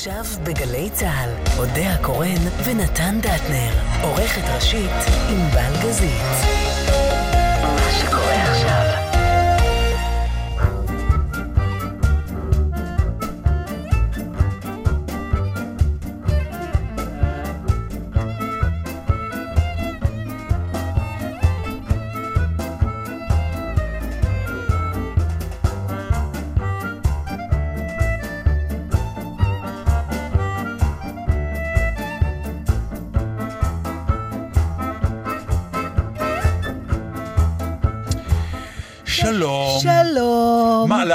עכשיו בגלי צה"ל, אודה הקורן ונתן דטנר. עורכת ראשית, ענבל גזית. מה שקורה עכשיו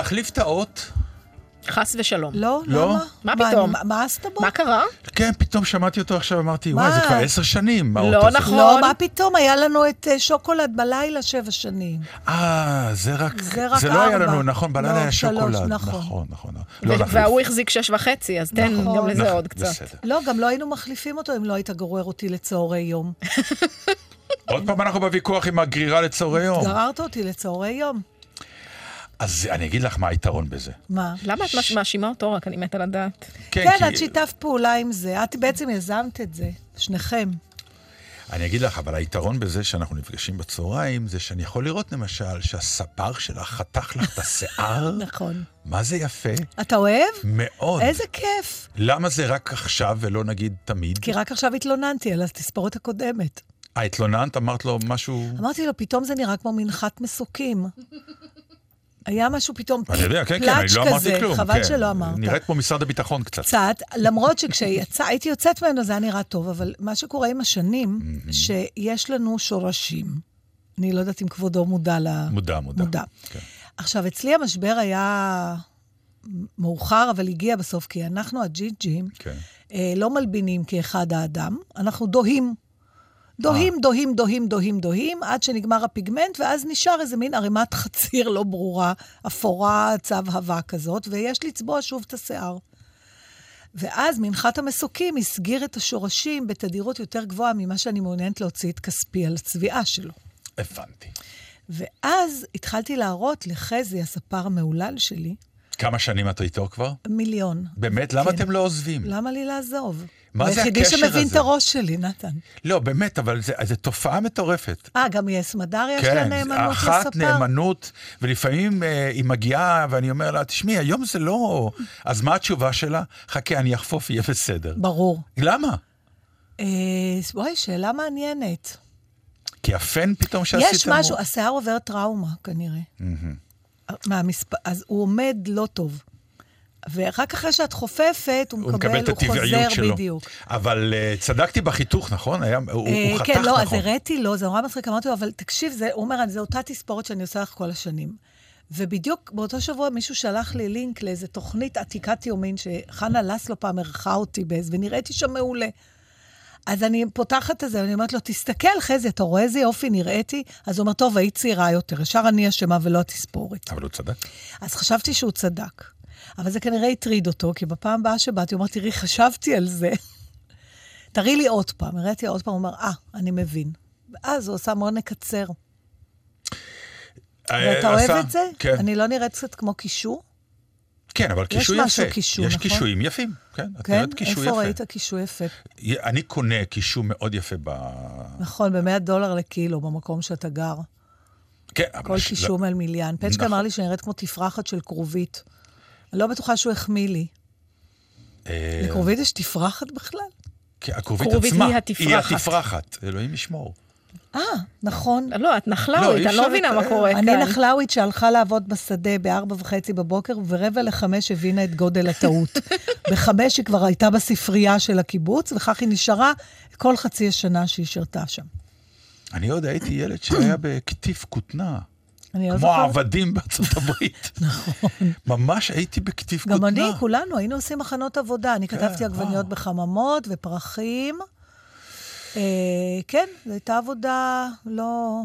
להחליף את האות? חס ושלום. לא, לא? למה? מה פתאום? מה- מאסת בו? מה קרה? כן, פתאום שמעתי אותו עכשיו, אמרתי, מה? וואי, זה כבר עשר שנים, לא הזה. נכון. לא, מה פתאום? היה לנו את אה, שוקולד בלילה שבע שנים. אה, זה רק, זה רק זה לא היה ארבע. לנו, נכון, בלילה לא, היה שלוש, שוקולד. נכון. נכון, נכון. ו- לא. וההוא החזיק שש וחצי, אז תן נכון. גם לזה נכון, עוד קצת. בסדר. לא, גם לא היינו מחליפים אותו אם לא היית גורר אותי לצהרי יום. עוד פעם אנחנו בוויכוח עם הגרירה לצהרי יום. גררת אותי לצהרי יום. אז אני אגיד לך מה היתרון בזה. מה? למה את מאשימה אותו רק? אני מתה לדעת. כן, כי- את שיתפת פעולה עם זה. את בעצם יזמת את זה, שניכם. אני אגיד לך, אבל היתרון בזה שאנחנו נפגשים בצהריים, זה שאני יכול לראות למשל שהספר שלך חתך לך את השיער. נכון. מה זה יפה? אתה אוהב? מאוד. איזה כיף. למה זה רק עכשיו ולא נגיד תמיד? כי רק עכשיו התלוננתי על התספורת הקודמת. אה, התלוננת? אמרת לו משהו... אמרתי לו, פתאום זה נראה כמו מנחת מסוקים. היה משהו פתאום, אני יודע, כן, כן, אני לא אמרתי כלום. חבל כן. שלא אמרת. נראית כמו משרד הביטחון קצת. קצת, למרות שכשהייתי יוצאת ממנו זה היה נראה טוב, אבל מה שקורה עם השנים, שיש לנו שורשים. אני לא יודעת אם כבודו מודע ל... מודע, מודע. מודע. כן. עכשיו, אצלי המשבר היה מאוחר, אבל הגיע בסוף, כי אנחנו, הג'ינג'ים, כן. אה, לא מלבינים כאחד האדם, אנחנו דוהים. דוהים. דוהים, דוהים, דוהים, דוהים, עד שנגמר הפיגמנט, ואז נשאר איזה מין ערימת חציר לא ברורה, אפורה, צהבהבה כזאת, ויש לצבוע שוב את השיער. ואז מנחת המסוקים הסגיר את השורשים בתדירות יותר גבוהה ממה שאני מעוניינת להוציא את כספי על הצביעה שלו. הבנתי. ואז התחלתי להראות לחזי, הספר המהולל שלי, כמה שנים את איתו כבר? מיליון. באמת? למה כן. אתם לא עוזבים? למה לי לעזוב? מה זה היחידי הקשר שמבין הזה? את הראש שלי, נתן. לא, באמת, אבל זו תופעה מטורפת. אה, גם יס מדר יש לה כן, נאמנות אחת לספר? נאמנות, ולפעמים אה, היא מגיעה ואני אומר לה, תשמעי, היום זה לא... אז מה התשובה שלה? חכה, אני אחפוף, יהיה בסדר. ברור. למה? אה, וואי, שאלה מעניינת. כי הפן פתאום שעשית... יש משהו, השיער עובר טראומה, כנראה. מהמספ... אז הוא עומד לא טוב. ורק אחרי שאת חופפת, הוא הוא מקבל, מקבל את הוא הטבעיות חוזר שלו. בדיוק. אבל uh, צדקתי בחיתוך, נכון? היה, הוא, אה, הוא חתך כן, לא, אז נכון. הראיתי לו, זה נורא מצחיק, אמרתי לו, אבל תקשיב, זה, הוא אומר, זו אותה תספורת שאני עושה לך כל השנים. ובדיוק באותו שבוע מישהו שלח לי לינק לאיזה תוכנית עתיקת יומין, שחנה לסלו פעם אירחה אותי באיזה, ונראיתי שם מעולה. אז אני פותחת את זה, ואני אומרת לו, תסתכל, חזי, אתה רואה איזה יופי נראיתי? אז הוא אומר, טוב, היית צעירה יותר, ישר אני אשמה ולא התספורת. אבל הוא צדק. אז חשבתי שהוא צדק. אבל זה כנראה הטריד אותו, כי בפעם הבאה שבאתי, הוא אמר, תראי, חשבתי על זה. תראי לי עוד פעם. הראיתי עוד פעם, הוא אמר, אה, אני מבין. ואז הוא עשה מאוד נקצר. ואתה אה, אוהב עשה- את זה? כן. אני לא נראית קצת כמו קישור? כן, אבל קישוי יפה. משהו קישוי, יש נכון? קישויים יפים, כן. את כן? נראית איפה יפה. ראית קישור יפה? אני קונה קישור מאוד יפה ב... נכון, ב-100 דולר לקילו, במקום שאתה גר. כן, אבל... כל ש- קישור מעל מיליאן. פצ'קה נכון. אמר לי שאני נראית כמו תפרחת של כרובית. אני לא בטוחה שהוא החמיא לי. אה, לכרובית יש תפרחת בכלל? כן, הכרובית כרובית עצמה. היא התפרחת. היא התפרחת, אלוהים ישמור. אה, נכון. לא, את לא, נחלאווית, אי אני לא מבינה. מה קורה כאן. אני נחלאווית שהלכה לעבוד בשדה בארבע וחצי בבוקר, וברבע לחמש הבינה את גודל הטעות. בחמש היא כבר הייתה בספרייה של הקיבוץ, וכך היא נשארה כל חצי השנה שהיא שירתה שם. אני עוד הייתי ילד שהיה בקטיף כותנה. אני לא כמו. העבדים בארצות הברית. נכון. ממש הייתי בקטיף כותנה. גם אני, כולנו, היינו עושים מחנות עבודה. אני כתבתי וואו. עגבניות בחממות ופרחים. אה, כן, זו הייתה עבודה, לא,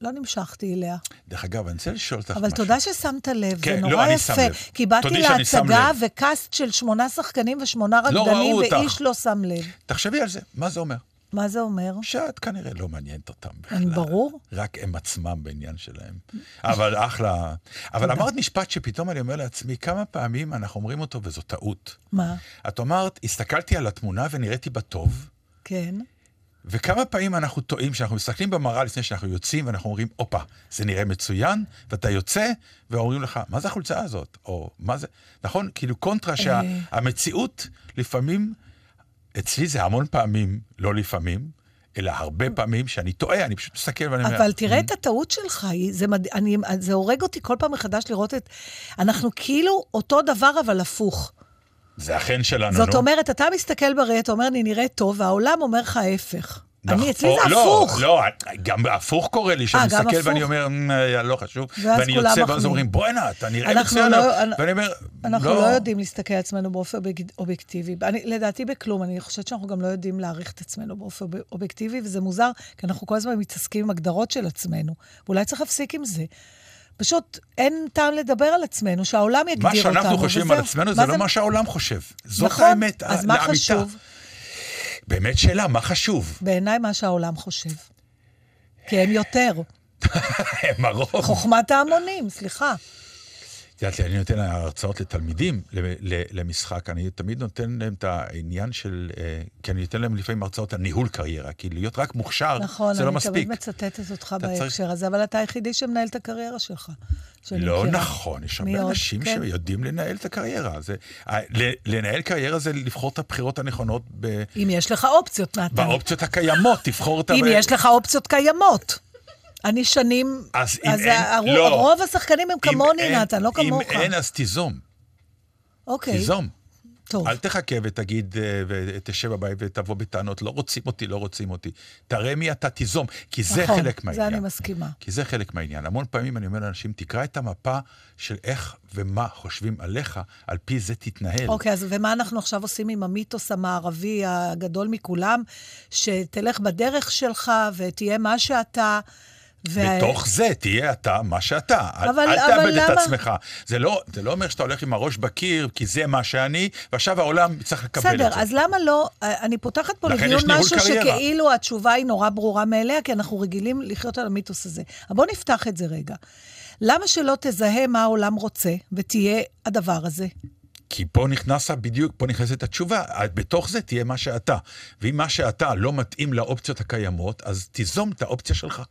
לא נמשכתי אליה. דרך אגב, אני רוצה לשאול אותך משהו. אבל תודה ששמת לב, כן, זה לא, נורא אני שם יפה. לב. כי באתי להצגה. וקאסט של שמונה שחקנים ושמונה לא רקדנים, אותך. ואיש לא שם לב. תחשבי על זה, מה זה אומר? מה זה אומר? שאת כנראה לא מעניינת אותם בכלל. ברור. רק הם עצמם בעניין שלהם. אבל אחלה. אבל אמרת משפט שפתאום אני אומר לעצמי, כמה פעמים אנחנו אומרים אותו וזו טעות. מה? את אמרת, הסתכלתי על התמונה ונראיתי בה טוב, כן. וכמה פעמים אנחנו טועים, שאנחנו מסתכלים במראה לפני שאנחנו יוצאים, ואנחנו אומרים, הופה, זה נראה מצוין, ואתה יוצא, ואומרים לך, מה זה החולצה הזאת? או מה זה... נכון? כאילו קונטרה שהמציאות לפעמים, אצלי זה המון פעמים, לא לפעמים, אלא הרבה פעמים שאני טועה, אני פשוט מסתכל ואני אומר... אבל תראה את הטעות שלך, זה, מד... אני, זה הורג אותי כל פעם מחדש לראות את... אנחנו כאילו אותו דבר, אבל הפוך. זה אכן שלנו, זאת נו. אומרת, אתה מסתכל בראי, אתה אומר, אני נראית טוב, והעולם אומר לך ההפך. אני, אצלי זה לא, הפוך. לא, גם הפוך קורה לי, שאני אה, גם מסתכל? ואני אומר, "מ, לא חשוב, ואני יוצא, ואז. אומרים, בואנה, אתה נראה מצוין, לא- ואני אומר, אנחנו לא יודעים להסתכל על עצמנו באופן אובייקטיבי. לדעתי בכלום, אני חושבת שאנחנו גם לא יודעים להעריך את עצמנו באופן אוב- אובייקטיבי, וזה מוזר, כי אנחנו כל הזמן מתעסקים עם הגדרות של עצמנו. ואולי צריך להפסיק עם זה. פשוט אין טעם לדבר על עצמנו, שהעולם יגדיר מה אותנו. שאנחנו חושבים. על עצמנו זה לא מה שהעולם חושב. זאת נכון, האמת, אז ה- מה. חשוב? באמת שאלה, מה חשוב? בעיניי מה שהעולם חושב. כי הם יותר. הם הרוב. חוכמת ההמונים, סליחה. את יודעת, אני נותן הרצאות לתלמידים למשחק, אני תמיד נותן להם את העניין של, אה, כי אני נותן להם לפעמים הרצאות על ניהול קריירה, כי להיות רק מוכשר, נכון, זה לא אני מספיק. תמיד מצטטת אותך בהקשר צריך- הזה, אבל אתה היחידי שמנהל את הקריירה שלך. לא מכירה. נכון, יש הרבה? אנשים כן. שיודעים לנהל את הקריירה. זה, לנהל קריירה זה לבחור את הבחירות הנכונות ב- אם יש לך אופציות, נתן. באופציות הקיימות, תבחור אותה. אם ב- יש לך אופציות קיימות. אני שנים... אז אם אז אין- הרוב, לא. רוב השחקנים הם כמוני, נתן, לא כמוך. אם אין, אז תיזום. אוקיי, תיזום. טוב. אל תחכה ותגיד, אה, ותשב בבית ותבוא בטענות, לא רוצים אותי, לא רוצים אותי. תראה מי אתה, תיזום, כי זה נכון, חלק זה מהעניין. אני מסכימה. כי זה חלק מהעניין. המון פעמים אני אומר לאנשים, תקרא את המפה של איך ומה חושבים עליך, על פי זה תתנהל. אוקיי, אז ומה אנחנו עכשיו עושים עם המיתוס המערבי הגדול מכולם? שתלך בדרך שלך ותהיה מה שאתה. ו- בתוך זה תהיה אתה מה שאתה. אל- אבל- אל אבל תאבד את למה? עצמך. זה לא, זה לא אומר שאתה הולך עם הראש בקיר, כי זה מה שאני, ועכשיו העולם צריך לקבל את זה. בסדר, אז למה לא, אני פותחת פה לדיון משהו קריירה. שכאילו התשובה היא נורא ברורה מאליה, כי אנחנו רגילים לחיות על המיתוס הזה. אבל בואו נפתח את זה רגע. למה שלא תזהה מה העולם רוצה, ותהיה הדבר הזה? כי פה נכנס בדיוק, פה נכנסת התשובה. בתוך זה תהיה מה שאתה. ואם מה שאתה לא מתאים לאופציות הקיימות, אז תיזום את האופציה שלך.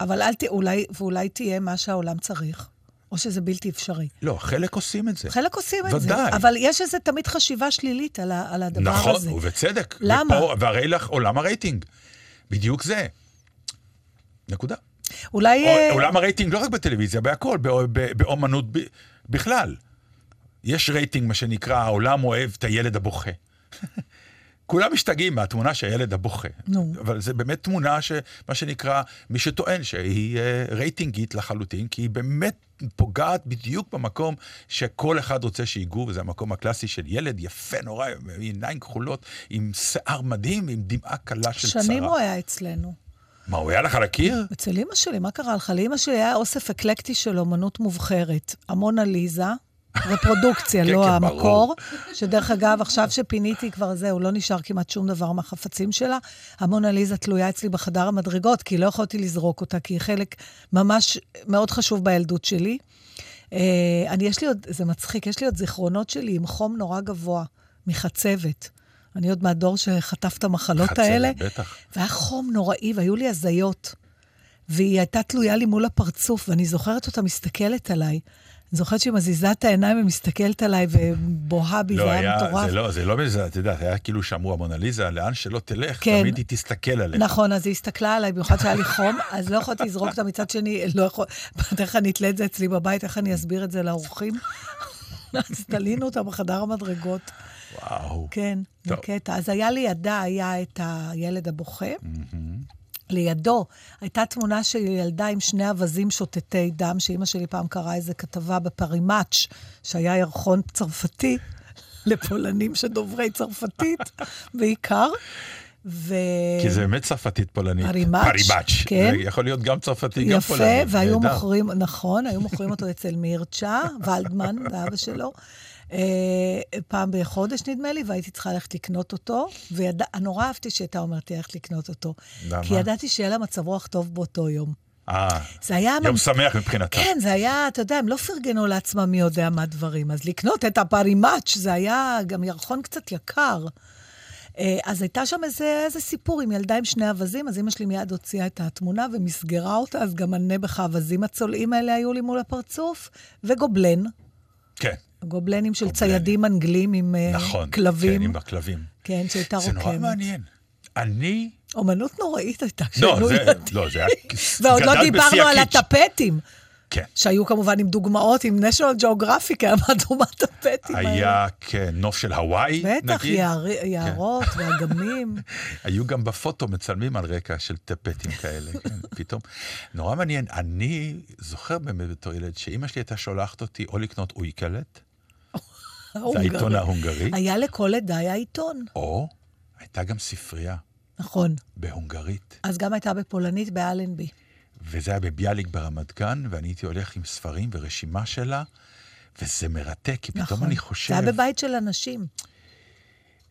אבל אל ת... אולי, ואולי תהיה מה שהעולם צריך, או שזה בלתי אפשרי. לא, חלק עושים את זה. חלק עושים את זה. ודאי. אבל יש איזה תמיד חשיבה שלילית על, ה, על הדבר נכון, הזה. ובצדק. למה? ופה, והרי לך עולם הרייטינג. בדיוק זה. נקודה. אולי... או- אה, עולם הרייטינג לא רק בטלוויזיה, בהכל, בא- ב- באומנות ב- בכלל. יש רייטינג, מה שנקרא, העולם אוהב את הילד הבוכה. כולם משתגעים מהתמונה של הילד הבוכה. נו. אבל זה באמת תמונה ש... מה שנקרא, מי שטוען שהיא אה, רייטינגית לחלוטין, כי היא באמת פוגעת בדיוק במקום שכל אחד רוצה שיגעו, וזה המקום הקלאסי של ילד יפה נורא, עם עיניים כחולות, עם שיער מדהים, עם דמעה קלה של צרה. שנים הוא היה אצלנו. מה, הוא היה לך על הקיר? אצל אימא שלי, מה קרה לך? לאימא שלי היה אוסף אקלקטי של אומנות מובחרת. המונה ליזה, רפרודוקציה, כן, לא כן, המקור. שדרך אגב, עכשיו שפיניתי כבר זהו, לא נשאר כמעט שום דבר מהחפצים שלה. המונה ליזה תלויה אצלי בחדר המדרגות, כי לא יכולתי לזרוק אותה, כי היא חלק ממש מאוד חשוב בילדות שלי. אה, אני, יש לי עוד, זה מצחיק, יש לי עוד זיכרונות שלי עם חום נורא גבוה, מחצבת. אני עוד מהדור שחטף את המחלות חצבת, האלה. בטח. והיה חום נוראי, והיו לי הזיות. והיא הייתה תלויה לי מול הפרצוף, ואני זוכרת אותה מסתכלת עליי. זוכרת שהיא מזיזה את העיניים ומסתכלת עליי ובוהה בי, לא, זה היה מטורף. זה לא, זה לא מזה, את יודעת, היה כאילו שאמרו המונליזה, לאן שלא תלך, כן. תמיד היא תסתכל עליך. נכון, אז היא הסתכלה עליי, במיוחד שהיה לי חום, אז לא יכולתי לזרוק אותה מצד שני, לא יכול... איך אני אתלה את זה אצלי בבית, איך אני אסביר את זה לאורחים? אז תלינו אותה בחדר המדרגות. וואו. כן, טוב. בקטע. אז היה לידה, היה את הילד הבוכה. לידו הייתה תמונה של ילדה עם שני אווזים שוטטי דם, שאימא שלי פעם קראה איזה כתבה בפרימאץ', שהיה ירחון צרפתי לפולנים שדוברי צרפתית בעיקר. ו... כי זה באמת צרפתית פולנית. פרימאץ'. כן. זה יכול להיות גם צרפתי, גם פולני. יפה, והיו. מוכרים, נכון, היו מוכרים אותו אצל מירצ'ה, ולדמן ואבא שלו. אה, פעם בחודש, נדמה לי, והייתי צריכה ללכת לקנות אותו, ונורא אהבתי שהייתה אומרת לי ללכת לקנות אותו. למה? כי ידעתי שיהיה לה מצב רוח טוב באותו יום. אה. יום ממ- שמח מבחינתה. כן, זה היה, אתה יודע, הם לא פרגנו לעצמם מי יודע מה דברים. אז לקנות את הפרימאץ', זה היה גם ירחון קצת יקר. אה, אז הייתה שם איזה, איזה סיפור עם ילדה עם שני אווזים, אז אימא שלי מיד הוציאה את התמונה ומסגרה אותה, אז גם הנעבך האווזים הצולעים האלה היו לי מול הפרצוף, וגובלן, כן, גובלנים של גובלנים. ציידים אנגלים עם אה, נכון. כלבים. כן, עם הכלבים. כן, שהייתה זה נורא רוקמת. מעניין. אני... אומנות נוראית הייתה לא, כשהיינו זה, ילדים. לא, זה היה... ועוד לא דיברנו על. הטפטים. כן. שהיו כמובן עם דוגמאות, עם national geographic, היה מהדומה הטפטים האלה. היה, כן, נוף של הוואי, נגיד. בטח, יער, יערות ואגמים. היו גם בפוטו מצלמים על רקע של טפטים כאלה, כן, פתאום. נורא מעניין, אני זוכר באמת בתור ילד, שאימא שלי הייתה שולחת אותי או לקנות אויקלט, זה העיתון ההונגרי, היה לכל עדה היה עיתון, או הייתה גם ספרייה נכון. בהונגרית, אז גם הייתה בפולנית באלנבי. וזה היה בביאליק ברמת גן, ואני הייתי הולך עם ספרים ורשימה שלה, וזה מרתק, כי פתאום נכון. אני זה חושב... היה בבית של אנשים.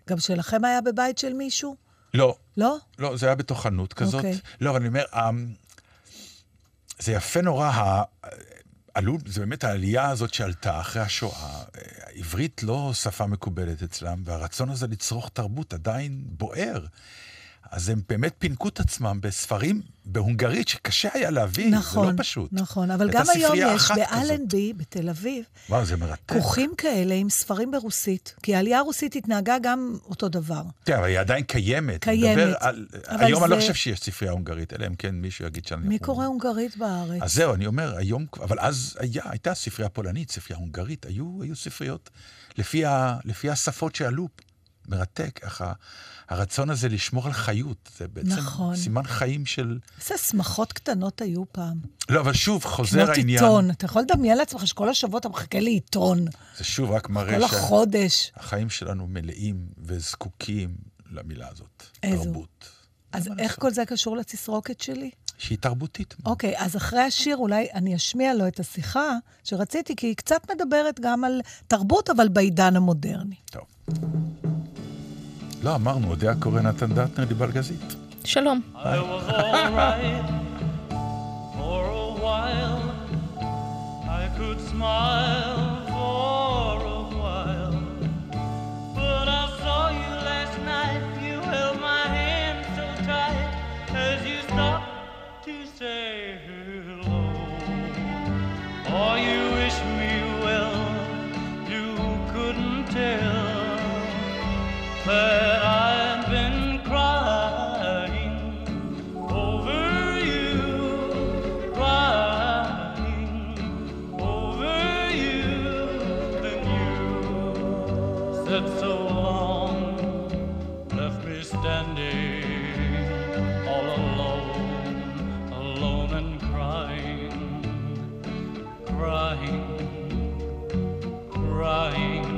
גם שלכם היה בבית של מישהו? לא, לא? לא, זה היה בתוך חנות כזאת. אוקיי. לא, אבל אני אומר, אמ, זה יפה נורא, עלו, זה באמת העלייה הזאת שעלתה אחרי השואה. העברית לא שפה מקובלת אצלם, והרצון הזה לצרוך תרבות עדיין בוער. אז הם באמת פינקו את עצמם בספרים בהונגרית, שקשה היה להבין, נכון, זה לא פשוט. נכון, אבל גם היום יש. באלנבי, בתל אביב, וואו, זה מרתק. כוכים כאלה עם ספרים ברוסית. כי העלייה הרוסית התנהגה גם אותו דבר. כן, אבל היא עדיין קיימת. קיימת, על... היום אני לא זה- חושב שיש ספרייה הונגרית, אלא אם כן מישהו יגיד שאני... מי קורא הונגרית בארץ? אז זהו, אני אומר, היום, אבל אז היה, הייתה ספרייה פולנית, ספרייה הונגרית, היו, היו ספריות לפי, ה, לפי השפות שעלו. מרתק, איך ה- הרצון הזה לשמור על חיות, זה בעצם נכון. סימן חיים של... איזה שמחות קטנות היו פעם. לא, אבל שוב, חוזר לקנות העניין, עיתון. אתה יכול לדמיין לעצמך שכל השבוע אתה מחכה לעיתון. זה שוב רק מראה כל החודש. שהחיים שלנו מלאים וזקוקים למילה הזאת, איזו? תרבות. אז איך לעשות? כל זה קשור לתסרוקת שלי? שהיא תרבותית. אוקיי, אז אחרי השיר אולי אני אשמיע לו את השיחה שרציתי, כי היא קצת מדברת גם על תרבות, אבל בעידן המודרני. טוב. לא, אמרנו, אודיה קורא נתן דטנר. שלום. For a while. I could smile crying, crying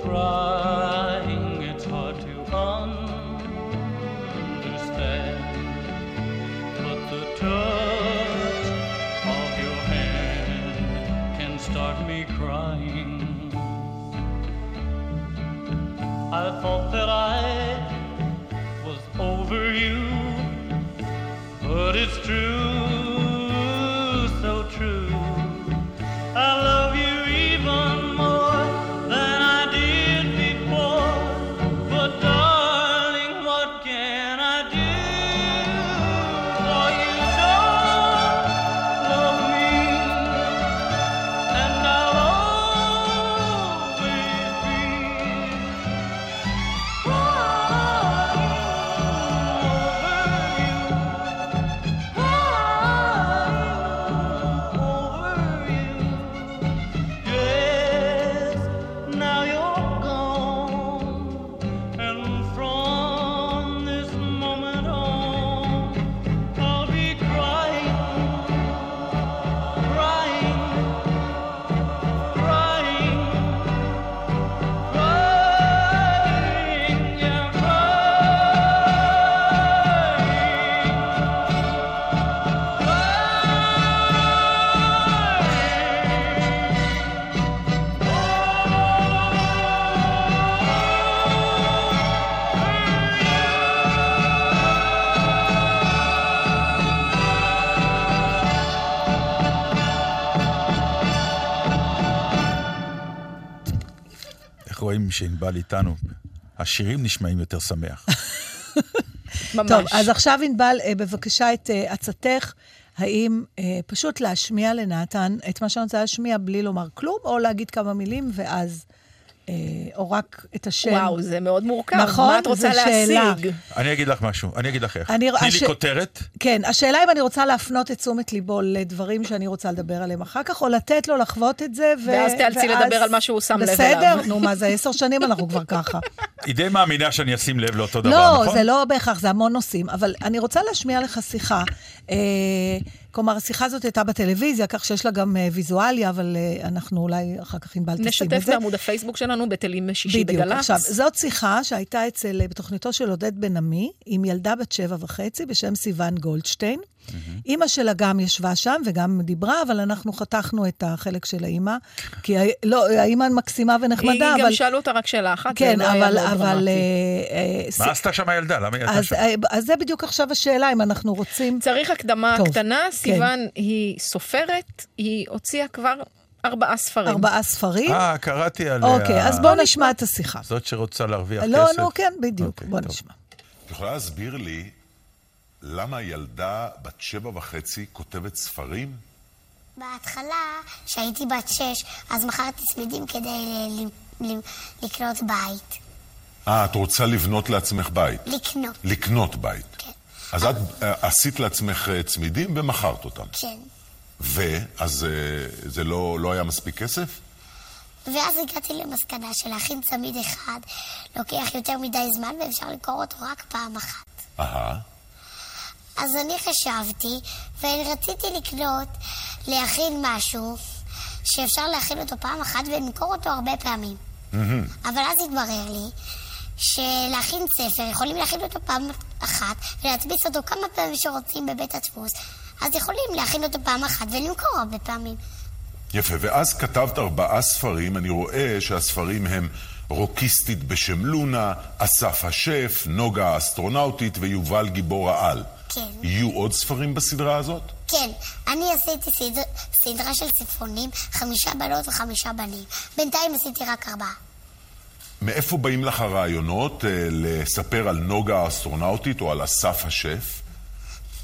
crying, it's hard to understand. But the touch of your hand can start me crying. I thought that I רואים שענבל איתנו, השירים נשמעים יותר שמח. ממש. טוב, אז עכשיו ענבל, אה, בבקשה את אה, עצתך. האם אה, פשוט להשמיע לנתן את מה שאני רוצה להשמיע בלי לומר כלום, או להגיד כמה מילים ואז, או רק את השם. וואו, זה מאוד מורכב. נכון, מה את רוצה. להשיג? אני אגיד לך משהו, אני אגיד לך איך. אני- תני הש- לי כותרת, כן, השאלה אם אני רוצה להפנות את תשומת ליבו לדברים שאני רוצה לדבר עליהם אחר כך, או לתת לו לחוות את זה, ו... ואז תיאלצי ואז- לדבר על מה שהוא שם לב בסדר? אליו. נו, מה זה, עשר שנים אנחנו כבר ככה. היא די מאמינה שאני אשים לב לאותו דבר, לא, נכון? זה לא בהכרח, זה המון נושאים, אבל אני רוצה להשמיע לך שיחה. אה, כלומר, השיחה הזאת הייתה בטלוויזיה, כך שיש לה גם אה, ויזואליה, אבל אה, אנחנו אולי אחר כך ענבל תשים את נשתף זה. בעמוד הפייסבוק שלנו בתלים שישי בדיוק. בגל"צ. עכשיו, זאת שיחה שהייתה אצל, בתוכניתו של עודד בן עמי, עם ילדה בת שבע וחצי בשם סיון גולדשטיין. אימא שלה גם ישבה שם וגם דיברה, אבל אנחנו חתכנו את החלק של האימא, כי ה- לא, האימא מקסימה ונחמדה, היא אבל... גם שאלו אותה רק שאלה אחת, כן, לא אבל... אבל דרמטי. אה, אה, מה עשתה שם הילדה? למה היא הייתה אז, שם? אה, אז זה בדיוק עכשיו השאלה, אם אנחנו רוצים... צריך הקדמה טוב, קטנה, כן. סיוון היא סופרת, היא הוציאה כבר ארבעה ספרים. ארבעה ספרים. אה, קראתי עליה. אוקיי, אז בואו נשמע את השיחה. זאת שרוצה להרוויח כסף. לא, נו, כן, בדיוק. אוקיי, בואו. נשמע. את יכולה להסביר לי למה ילדה בת שבע וחצי כותבת ספרים? בהתחלה, כשהייתי בת שש, אז מכרתי צמידים כדי לקנות בית. אה, את רוצה לבנות לעצמך בית. לקנות, לקנות בית. כן. אז את אה, עשית לעצמך אה, צמידים ומכרת אותם. כן. ואז אה, זה לא, לא היה מספיק כסף? ואז הגעתי למסקנה שלהכין צמיד אחד לוקח יותר מדי זמן ואפשר למכור אותו רק פעם אחת. אהה. אז אני חשבתי, ורציתי לקנות, להכין משהו שאפשר להכין אותו פעם אחת ולמכור אותו הרבה פעמים. אבל אז התברר לי שלהכין ספר, יכולים להכין אותו פעם אחת ולהדפיס אותו כמה פעמים שרוצים בבית הדפוס, אז יכולים להכין אותו פעם אחת ולמכור הרבה פעמים. יפה, ואז כתבת ארבעה ספרים, אני רואה שהספרים הם רוקיסטית בשם לונה, אסף השף, נוגה האסטרונאוטית ויובל גיבור העל. כן. יהיו עוד ספרים בסדרה הזאת? כן, אני עשיתי סדר, סדרה של ספרונים, חמישה בנות וחמישה בנים. בינתיים עשיתי רק ארבעה. מאיפה באים לך הרעיונות אה, לספר על נוגה האסטרונאוטית או על אסף השף?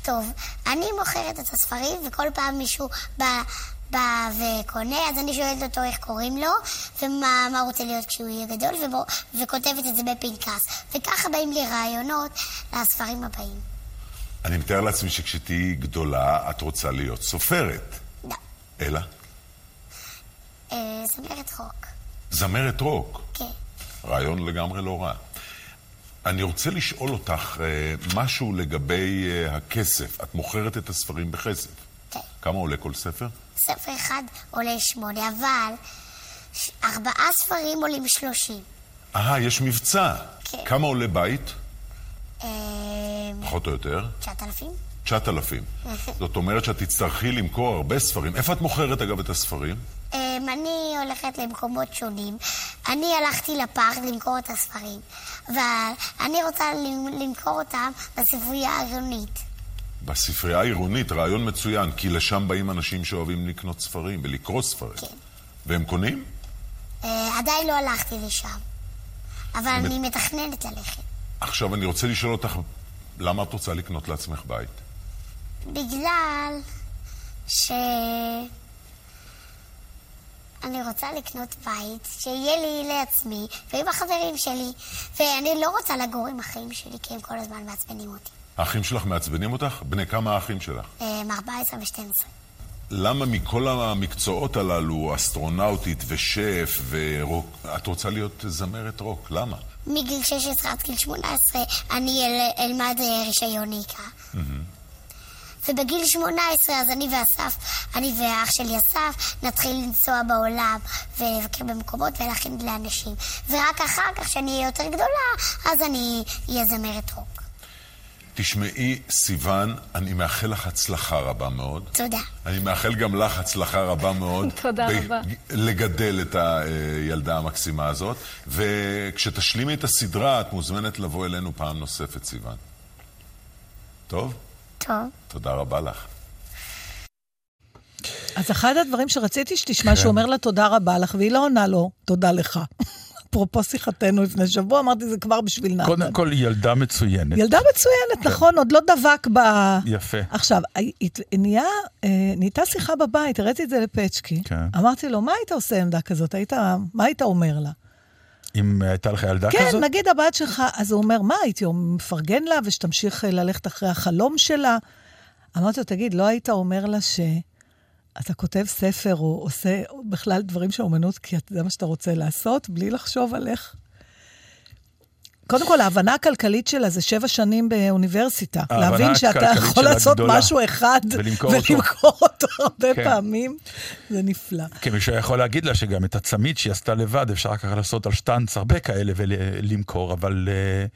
טוב, אני מוכרת את הספרים, וכל פעם מישהו בא, בא וקונה, אז אני שואלת אותו איך קוראים לו, ומה מה הוא רוצה להיות כשהוא יהיה גדול, ובו, וכותבת את זה בפנקס. וככה באים לי רעיונות לספרים הבאים. אני מתאר לעצמי שכשתהיי גדולה, את רוצה להיות סופרת. לא, אלא? אה, זמרת רוק. זמרת רוק. כן. רעיון לגמרי לא רע. אני רוצה לשאול אותך אה, משהו לגבי אה, הכסף. את מוכרת את הספרים בכסף. כן. כמה עולה כל ספר? ספר אחד עולה שמונה, אבל ארבעה ספרים עולים שלושים. אה, יש מבצע. כן. כמה עולה בית? פחות או יותר. תשעת אלפים? 9,000. זאת אומרת שאת תצטרכי למכור הרבה ספרים. איפה את מוכרת, אגב, את הספרים? אמ, אני הולכת למקומות שונים. אני הלכתי לפארק למכור את הספרים, ואני רוצה למ- למכור אותם בספרייה העירונית. בספרייה העירונית, רעיון מצוין, כי לשם באים אנשים שאוהבים לקנות ספרים ולקרוא ספרים. כן. והם קונים? אה, עדיין לא הלכתי לשם, אבל? אני מתכננת ללכת. עכשיו אני רוצה לשאול אותך, למה את רוצה לקנות לעצמך בית? בגלל ש... אני רוצה לקנות בית, שיהיה לי לעצמי ועם החברים שלי, ואני לא רוצה לגור עם אחים שלי, כי הם כל הזמן מעצבנים אותי. האחים שלך מעצבנים אותך? בני כמה האחים שלך? הם 14 ו-12. למה מכל המקצועות הללו, אסטרונאוטית ושף ורוק, את רוצה להיות זמרת רוק? למה? מגיל 16 עד גיל 18 אני אל, אלמד אה, רישיון נהיגה. ובגיל 18 אז אני ואסף, אני ואח שלי אסף, נתחיל לנסוע בעולם ולבקר במקומות ולהכין לאנשים. ורק אחר כך, כשאני אהיה יותר גדולה, אז אני אהיה זמרת רוק. תשמעי, סיוון, אני מאחל לך הצלחה רבה מאוד. תודה. אני מאחל גם לך הצלחה רבה מאוד. תודה רבה. לגדל את הילדה המקסימה הזאת. וכשתשלימי את הסדרה, את מוזמנת לבוא אלינו פעם נוספת, סיוון. טוב? טוב. תודה רבה לך. אז אחד הדברים שרציתי שתשמע, כן. שהוא אומר לה תודה רבה לך, והיא לא עונה לו, תודה לך. אפרופו שיחתנו לפני שבוע, אמרתי, זה כבר בשביל נתן. קודם כל, ילדה מצוינת. ילדה מצוינת, נכון, עוד לא דבק ב... יפה. עכשיו, נהיה, אה, נהייתה שיחה בבית, הראיתי את זה לפצ'קי. כן. אמרתי לו, מה היית עושה עמדה כזאת? היית, מה היית אומר לה? אם הייתה לך ילדה כן, כזאת? נגיד הבת שלך, אז הוא אומר, מה, הייתי מפרגן לה ושתמשיך אה, ללכת אחרי החלום שלה? אמרתי לו, תגיד, לא היית אומר לה שאתה כותב ספר או עושה בכלל דברים של אומנות, כי זה מה שאתה רוצה לעשות, בלי לחשוב על איך? קודם כל, ההבנה הכלכלית שלה זה שבע שנים באוניברסיטה. להבין שאתה יכול לעשות גדולה. משהו אחד ולמכור. ולמכור אותו הרבה כן. פעמים, זה נפלא. כן, מישהו יכול להגיד לה שגם את הצמיד שהיא עשתה לבד, אפשר ככה לעשות על שטנץ הרבה כאלה ולמכור, אבל uh,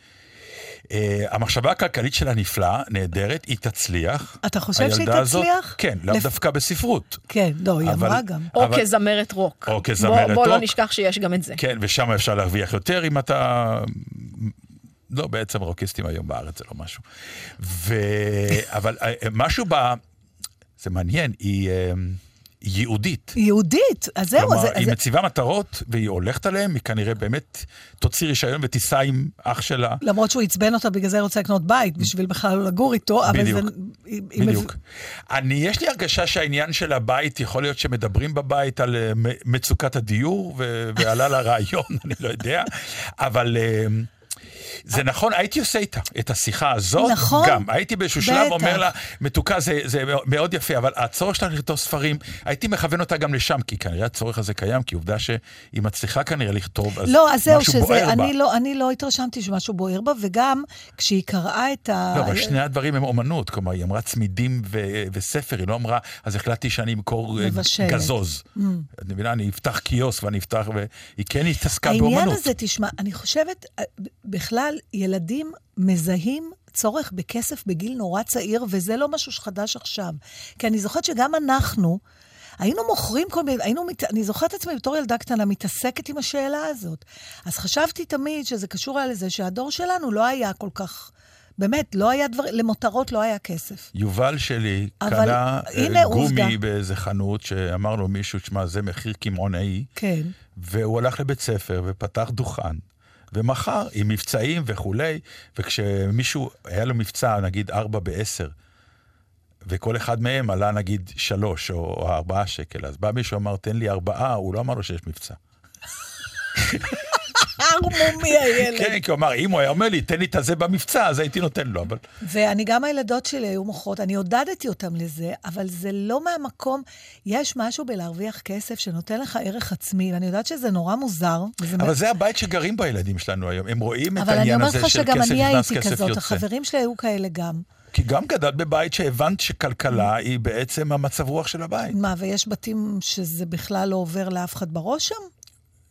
uh, המחשבה הכלכלית שלה נפלאה, נהדרת, היא תצליח. אתה חושב שהיא הילדה הזאת- תצליח? כן, לאו לפ- דווקא בספרות. כן, לא, היא אבל- אמרה גם. או אבל- כזמרת רוק. או כזמרת בוא, בוא לא רוק. נשכח שיש גם את זה. כן, ושם אפשר להרוויח יותר אם אתה... לא, בעצם רוקיסטים היום בארץ זה לא משהו. ו... אבל אה, משהו ב... זה מעניין, היא אה, היא יהודית. היא יהודית, אז זהו, כלומר, אז... היא אז- מציבה מטרות והיא הולכת עליהן, היא כנראה באמת תוציא רישיון ותיסע עם אח שלה. למרות שהוא עצבן אותה, בגלל זה היא רוצה לקנות בית, בשביל בכלל לא לגור איתו, אבל בדיוק. זה... היא- היא בדיוק. אני, יש לי הרגשה שהעניין של הבית, יכול להיות שמדברים בבית על אה, מצוקת הדיור, ו- ועלה לה רעיון, אני לא יודע, אבל... זה נכון, הייתי עושה איתה את השיחה הזאת, נכון. גם. הייתי באיזשהו שלב. אומר לה, מתוקה זה, זה מאוד יפה, אבל הצורך שלך לכתוב ספרים, הייתי מכוון אותה גם לשם, כי כנראה הצורך הזה קיים, כי עובדה שהיא מצליחה כנראה לכתוב, אז לא, אז זהו, משהו שזה, בוער בה. אני לא, אני לא התרשמתי שמשהו בוער בה, וגם כשהיא קראה את ה... לא, אבל שני הדברים הם אומנות, כלומר, היא אמרה צמידים ו- וספר, היא לא אמרה, אז החלטתי שאני אמכור אה. גזוז. את מבינה, אני אפתח קיוסק ואני אפתח, והיא כן התעסקה העניין באומנות. הזה, תשמע, אני חושבת, אה, בכלל, ילדים מזהים צורך בכסף בגיל נורא צעיר, וזה לא משהו שחדש עכשיו. כי אני זוכרת שגם אנחנו, היינו מוכרים כל מיני, היינו, מת, אני זוכרת את עצמי בתור ילדה קטנה מתעסקת עם השאלה הזאת. אז חשבתי תמיד שזה קשור היה לזה שהדור שלנו לא היה כל כך, באמת, לא היה דבר, למותרות לא היה כסף. יובל שלי אבל קנה אה, הנה גומי עובדה. באיזה חנות, שאמר לו מישהו, תשמע, זה מחיר קמעונאי, כן. והוא הלך לבית ספר ופתח דוכן. ומכר עם מבצעים וכולי, וכשמישהו, היה לו מבצע, נגיד ארבע בעשר, וכל אחד מהם עלה נגיד שלוש או, או ארבעה שקל, אז בא מישהו אמר, תן לי ארבעה, הוא לא אמר לו שיש מבצע. ערמומי הילד. כן, כי הוא אמר, אם הוא היה אומר לי, תן לי את הזה במבצע, אז הייתי נותן לו, אבל... ואני, גם הילדות שלי היו מוכרות, אני עודדתי אותם לזה, אבל זה לא מהמקום, יש משהו בלהרוויח כסף שנותן לך ערך עצמי, ואני יודעת שזה נורא מוזר. אבל זה הבית שגרים בו הילדים שלנו היום, הם רואים את אבל אני העניין אומרת הזה לך של שגם כסף אני נכנס, הייתי כסף כזאת, יוצא. החברים שלי היו כאלה גם. כי גם גדלת בבית שהבנת שכלכלה היא בעצם המצב רוח של הבית. מה, ויש בתים שזה בכלל לא עובר לאף אחד בראש שם?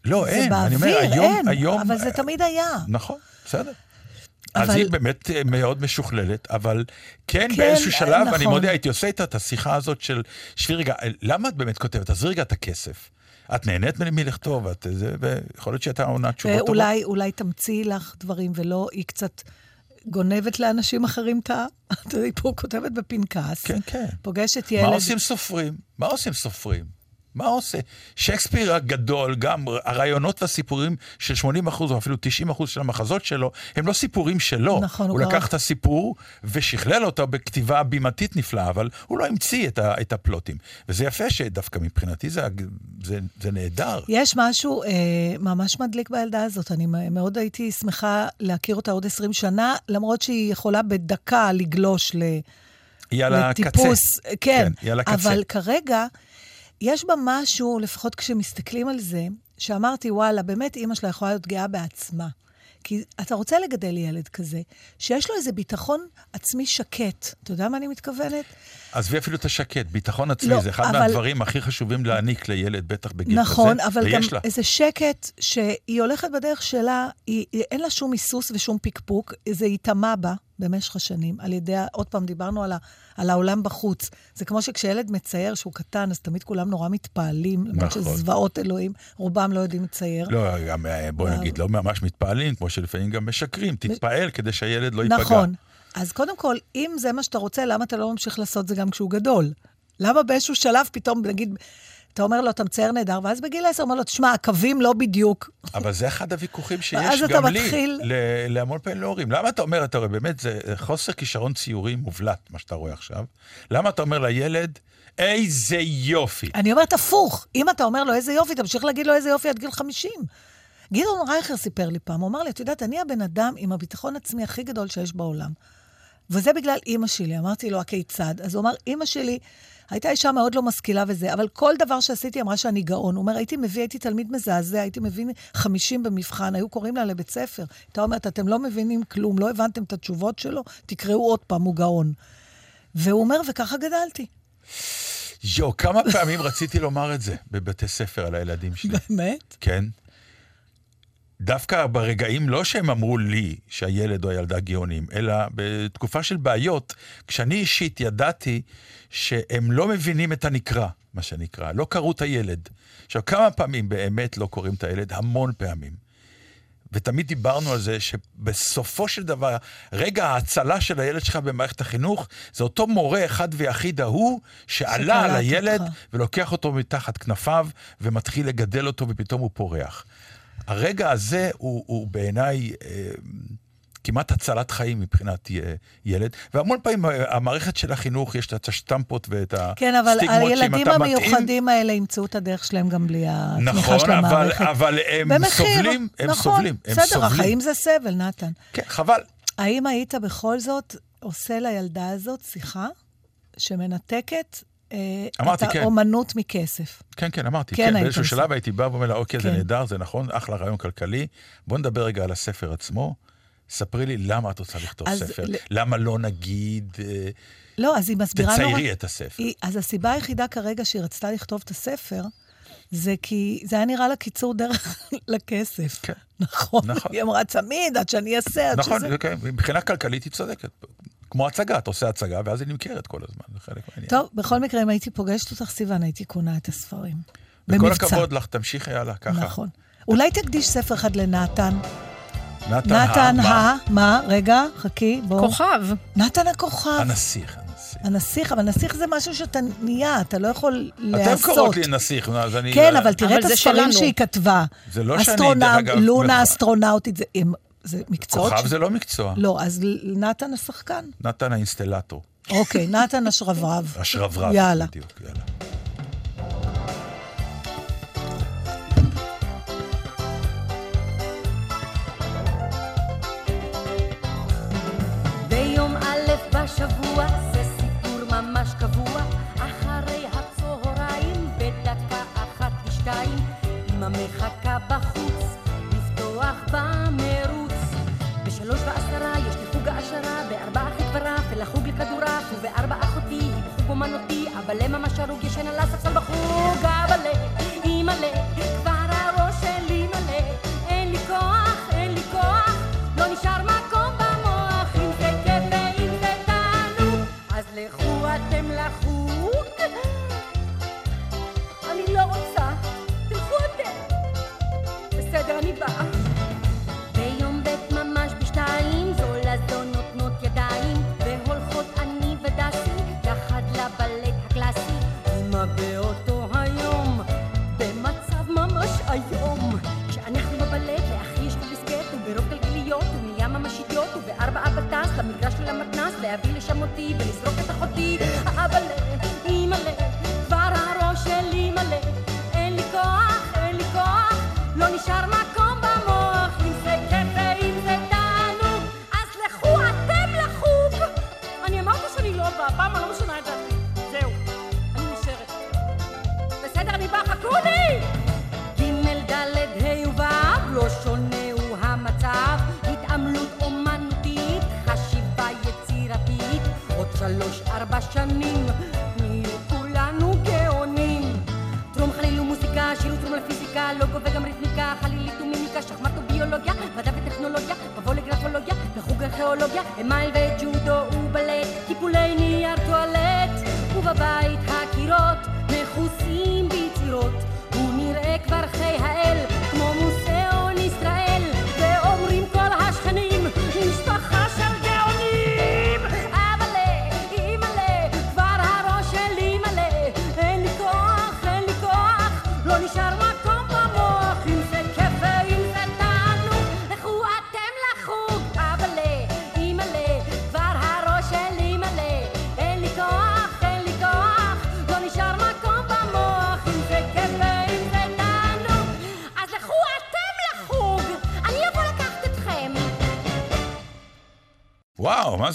לא, אין, אני אומר, באוויר, היום, אין, היום... אבל זה תמיד היה. נכון, בסדר. אז אבל- היא באמת אה, מאוד משוכללת, אבל כן, כן, באיזשהו אה, שלב, אני נכון. מודה, הייתי עושה איתה את השיחה הזאת של, שבי רגע, אה, למה את באמת כותבת? עזבי רגע את הכסף. את נהנית מלכתוב, את זה, ויכול להיות שהייתה עונה תשובות טובות. ואולי אולי תמציאי לך דברים, ולא, היא קצת גונבת לאנשים אחרים את ה... היא פה כותבת בפנקס. כן, כן. פוגשת ילד. מה עושים סופרים? מה עושים סופרים? מה עושה? שייקספיר הגדול, גם הרעיונות והסיפורים של 80% או אפילו 90% של המחזות שלו, הם לא סיפורים שלו. נכון, הוא הוא לקח את הסיפור ושכלל אותו בכתיבה בימתית נפלאה, אבל הוא לא המציא את, ה, את הפלוטים. וזה יפה שדווקא מבחינתי זה, זה, זה נהדר. יש משהו אה, ממש מדליק בילדה הזאת. אני מאוד הייתי שמחה להכיר אותה עוד 20 שנה, למרות שהיא יכולה בדקה לגלוש ל... היא על הקצה. לטיפוס, כן, היא על הקצה. אבל כרגע, יש בה משהו, לפחות כשמסתכלים על זה, שאמרתי, וואלה, באמת אימא שלה יכולה להיות גאה בעצמה. כי אתה רוצה לגדל ילד כזה, שיש לו איזה ביטחון עצמי שקט. אתה יודע מה אני מתכוונת? עזבי אפילו את השקט, ביטחון עצמי, לא, זה אחד אבל- מהדברים הכי חשובים להעניק לילד, בטח בגיל נכון, כזה. אבל גם לה. איזה שקט שהיא הולכת בדרך שלה, היא, אין לה שום היסוס ושום פקפוק, זה ייטמע בה במשך השנים, על ידי, עוד פעם, דיברנו על, ה, על העולם בחוץ. זה כמו שכשילד מצייר שהוא קטן, אז תמיד כולם נורא מתפעלים, למרות נכון. שזוועות אלוהים, רובם לא יודעים לצייר. לא, גם, אה, בואי וואו. נגיד, לא ממש מתפעלים, כמו שלפעמים גם משקרים. תתפעל כדי שהילד לא ייפגע. נכון. אז קודם כל, אם זה מה שאתה רוצה, למה אתה לא ממשיך לעשות זה גם כשהוא גדול? למה באיזשהו שלב פתאום, נגיד, אתה אומר לו, אתה מצייר נהדר, ואז בגיל 10 אומר לו, תשמע, הקווים לא בדיוק. אבל זה אחד הוויכוחים שיש גם לי, מתחיל- ל- להמון פעמים להורים. למה אתה אומר, אתה רואה, באמת, זה חוסר כישרון ציורי מובלט, מה שאתה רואה עכשיו. למה אתה אומר לילד, איזה יופי. אני אומרת הפוך, אם אתה אומר לו איזה יופי, תמשיך להגיד לו איזה יופי עד גיל 50. גדעון רייכר סיפר לי פעם, הוא אמר לי, את יודעת, אני הבן אדם עם הביטחון עצמי הכי גדול שיש בעולם. וזה בגלל אימא שלי. אמרתי לו, הכיצד? אז הוא אמר, אימא שלי הייתה אישה מאוד לא משכילה וזה, אבל כל דבר שעשיתי אמרה שאני גאון. הוא אומר, הייתי מביא, הייתי תלמיד מזעזע, הייתי מביא 50 במבחן, היו קוראים לה לבית ספר. הייתה אומרת, אתם לא מבינים כלום, לא הבנתם את התשובות שלו, תקראו עוד פעם, הוא גאון. והוא אומר, וככה גדלתי. יואו, כמה פעמים רציתי לומר את זה בבתי ספר על הילדים שלי. באמת? כן. דווקא ברגעים, לא שהם אמרו לי שהילד או הילדה גאונים, אלא בתקופה של בעיות, כשאני אישית ידעתי שהם לא מבינים את הנקרא, מה שנקרא, לא קראו את הילד. עכשיו, כמה פעמים באמת לא קוראים את הילד? המון פעמים. ותמיד דיברנו על זה שבסופו של דבר, רגע ההצלה של הילד שלך במערכת החינוך, זה אותו מורה אחד ויחיד ההוא, שעלה על הילד אותך. ולוקח אותו מתחת כנפיו ומתחיל לגדל אותו ופתאום הוא פורח. הרגע הזה הוא, הוא בעיניי אה, כמעט הצלת חיים מבחינת אה, ילד, והמון פעמים אה, המערכת של החינוך, יש את השטמפות ואת כן, אבל הסטיגמות הילדים. המיוחדים האלה ימצאו את הדרך שלהם גם בלי התמיכה נכון, של אבל, המערכת. אבל הם במחיר, סובלים, הם נכון, סובלים, הם בסדר, סובלים. החיים זה סבל, נתן. כן, חבל. האם היית בכל זאת עושה לילדה הזאת שיחה שמנתקת אמרתי, את כן. האומנות מכסף? כן, כן, אמרתי, כן, כן, באיזשהו. שלב הייתי בא ואומר לה, אוקיי, זה כן. נהדר, זה נכון, אחלה רעיון כלכלי, בוא נדבר רגע על הספר עצמו. ספרי לי למה את רוצה לכתוב ספר, ל- למה לא נגיד, אה, לא, אז היא מסבירה נורא... תציירי את הספר. היא, אז הסיבה היחידה כרגע שהיא רצתה לכתוב את הספר, זה כי זה היה נראה לה קיצור דרך לכסף. כן. נכון. נכון. היא אמרה, צמיד, עד שאני אעשה, עד נכון, שזה... זה כן, מבחינה כלכלית היא צודקת. כמו הצגה, אתה עושה הצגה ואז היא נמכרת כל הזמן, זה חלק מהעניין. טוב, בכל מקרה, אם הייתי פוגשת אותך, סיוון, הייתי קונה את הספרים. וכל במבצע. הכבוד לך, תמשיכי הלאה, ככה. נכון. אולי תקדיש ספר אחד לנתן. נתן, נתן ה... ה... מה? רגע, חכי, בוא. כוכב. נתן הכוכב. הנסיך, הנסיך. הנסיך, אבל נסיך זה משהו שאתה נהיה, אתה לא יכול אתם להיעשות. קוראות לי נסיך, אז אני... כן, לא- אבל תראה את זה הספרים. שהיא כתבה. זה לא שאני, אסטרונאוט, דרך אגב, לונה מח- אסטרונאוטית, זה, הם, זה מקצועות... כוכב ש- זה לא מקצוע. לא, אז נתן השחקן. נתן האינסטלטור. אוקיי, נתן השרברב. השרברב. יאללה. בדיוק, יאללה. ביום א' בשבוע זה סיפור ממש קבוע אחרי הצהריים בדקה אחת ושתיים אמא מחכה בחוץ אבאלה ממש הרוג ישן על הספסל בחוג אבאלה אימא'לה כבר למגרש של המתנ"ס להביא לשם אותי ולזרוק את אחותי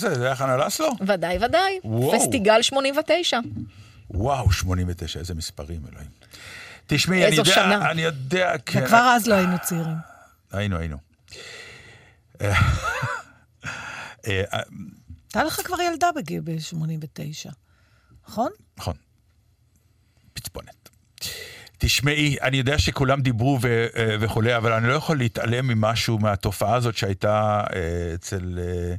זה? זה היה חנה לסלו? ודאי, ודאי. וואו. פסטיגל 89. וואו, 89, איזה מספרים, אלוהים. תשמעי, אני איזו יודע, שנה. אני יודע, כן. וכבר אז לא היינו צעירים. היינו, היינו. אה, אה, הייתה לך כבר ילדה בגיל ב-89, נכון? נכון. פצפונת. תשמעי, אני יודע שכולם דיברו ו- אה, וכולי, אבל אני לא יכול להתעלם ממשהו מהתופעה הזאת שהייתה אצל אה,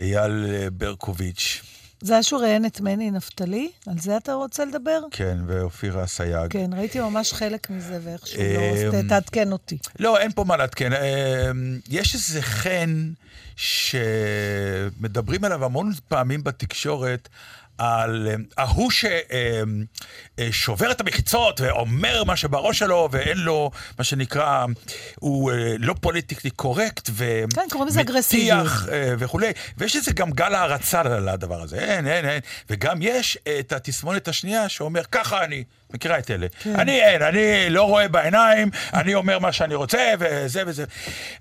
אייל אה, ברקוביץ', זה היה ראיין את מני נפתלי? על זה אתה רוצה לדבר? כן, ואופירה אסייג. כן, ראיתי ממש חלק מזה, ואיכשהו לא... אמ, אז ת- תעדכן אותי. לא, אין פה מה לעדכן. אה, יש איזה חן שמדברים עליו המון פעמים בתקשורת, על אה, ההוא ששובר את המחיצות ואומר מה שבראש שלו, ואין לו, מה שנקרא, הוא אה, לא פוליטיקלי קורקט, ו... כן, קוראים לזה אגרסיביות. מטיח, אה, וכולי. ויש איזה גם גל הערצה לדבר הזה, אין, אין, אין. וגם יש את התסמונת השנייה שאומר, ככה אני. מכירה את אלה. כן. אני אין, אני לא רואה בעיניים, אני אומר מה שאני רוצה, וזה וזה.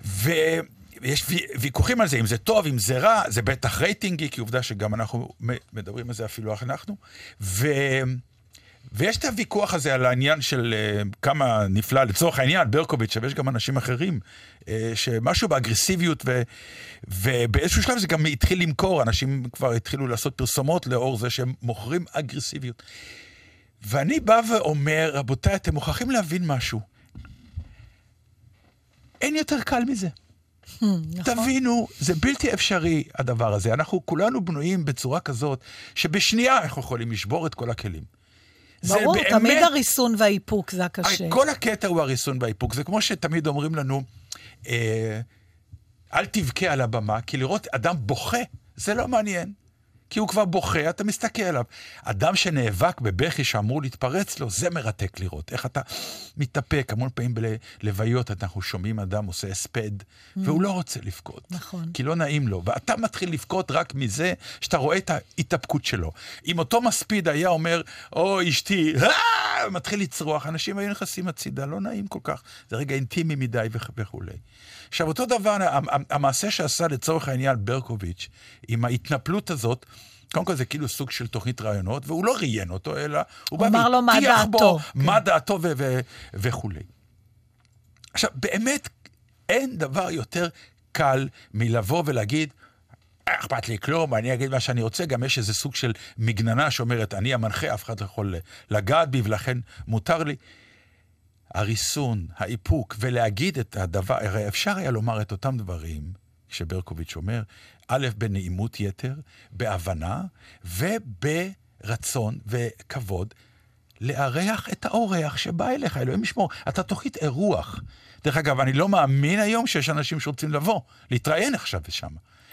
ויש וי- ויכוחים על זה, אם זה טוב, אם זה רע, זה בטח רייטינגי, כי עובדה שגם אנחנו מדברים על זה אפילו אנחנו. ו... ויש את הוויכוח הזה על העניין של uh, כמה נפלא, לצורך העניין, ברקוביץ', אבל יש גם אנשים אחרים, uh, שמשהו באגרסיביות, ו, ובאיזשהו שלב זה גם התחיל למכור, אנשים כבר התחילו לעשות פרסומות לאור זה שהם מוכרים אגרסיביות. ואני בא ואומר, רבותיי, אתם מוכרחים להבין משהו. אין יותר קל מזה. נכון. תבינו, זה בלתי אפשרי הדבר הזה. אנחנו כולנו בנויים בצורה כזאת, שבשנייה אנחנו יכולים לשבור את כל הכלים. ברור, באמת- תמיד הריסון והאיפוק זה הקשה. כל הקטע הוא הריסון והאיפוק. זה כמו שתמיד אומרים לנו, אה, אל תבכה על הבמה, כי לראות אדם בוכה, זה לא מעניין. כי הוא כבר בוכה, אתה מסתכל עליו. אדם שנאבק בבכי שאמור להתפרץ לו, זה מרתק לראות. איך אתה מתאפק. המון פעמים בלוויות אנחנו שומעים אדם עושה הספד, והוא לא רוצה לבכות. נכון. כי לא נעים לו. ואתה מתחיל לבכות רק מזה שאתה רואה את ההתאפקות שלו. אם אותו מספיד היה אומר, או אשתי, "אה!" מתחיל לצרוח, אנשים היו נכנסים הצידה, לא נעים כל כך. זה רגע אינטימי מדי וכ- וכולי. עכשיו, אותו דבר, המ- המ- המעשה שעשה לצורך העניין ברקוביץ', עם ההתנפלות הזאת, קודם כל זה כאילו סוג של תוכנית רעיונות, והוא לא ראיין אותו, אלא הוא בא אמר לו מה והטיח בו דעתו, מה דעתו ו- ו- וכולי. עכשיו, באמת, אין דבר יותר קל מלבוא ולהגיד, "אה, אכפת לי כלום, אני אגיד מה שאני רוצה, גם יש איזה סוג של מגננה שאומרת, אני המנחה, אף אחד לא יכול לגעת בי, ולכן מותר לי. הריסון, האיפוק, ולהגיד את הדבר, הרי אפשר היה לומר את אותם דברים שברקוביץ' אומר, א', בנעימות יתר, בהבנה וברצון וכבוד לארח את האורח שבא אליך, אלוהים ישמור. אתה תוכנית אירוח. דרך אגב, אני לא מאמין היום שיש אנשים שרוצים לבוא, להתראיין עכשיו ושם.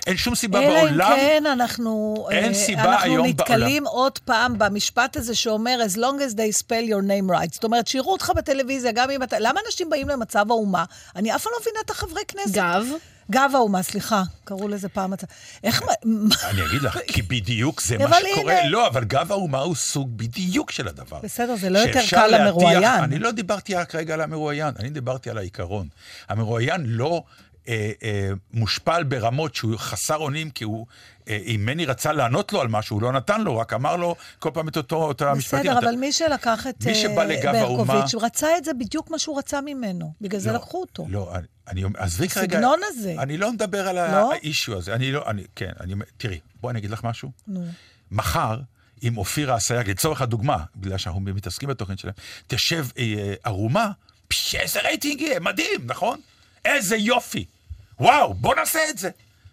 אין שום סיבה אלא אם בעולם. כן, אנחנו, אין אה, סיבה היום אנחנו נתקלים עוד פעם במשפט הזה שאומר, as long as they spell your name right. זאת אומרת, שיראו אותך בטלוויזיה, גם אם אתה... למה אנשים באים למצב האומה? אני אף פעם לא מבינה את החברי כנסת. גב. גב האומה, סליחה, קראו לזה פעם מצב. איך... מה- אני אגיד לך, כי בדיוק זה מה שקורה. הנה. לא, אבל גב האומה הוא סוג בדיוק של הדבר. בסדר, זה לא יותר קל למרואיין. אני לא דיברתי רק רגע על המרואיין, אני דיברתי על העיקרון. המרואיין לא אה, אה, מושפל ברמות שהוא חסר אונים, כי הוא, אה, אם מני רצה לענות לו על משהו, הוא לא נתן לו, רק אמר לו כל פעם את אותו, אותו המשפטים. בסדר, אתה- אבל מי שלקח את מי אה, שבא לגב האומה- ברקוביץ', הוא רצה את זה בדיוק מה שהוא רצה ממנו. בגלל זה לא, לקחו אותו. לא, אני- אומר, עזבי כרגע... הסגנון הזה. אני לא מדבר על לא? האישו הזה. אני לא, אני, כן, אני, תראי, בואי אני אגיד לך משהו. נו. מחר, אם אופירה אסייג, לצורך הדוגמה, בגלל שאנחנו מתעסקים בתוכנית שלהם, תשב אה, ערומה, פש, איזה רייטינג יהיה, מדהים, נכון? איזה יופי. וואו, בוא נעשה את זה.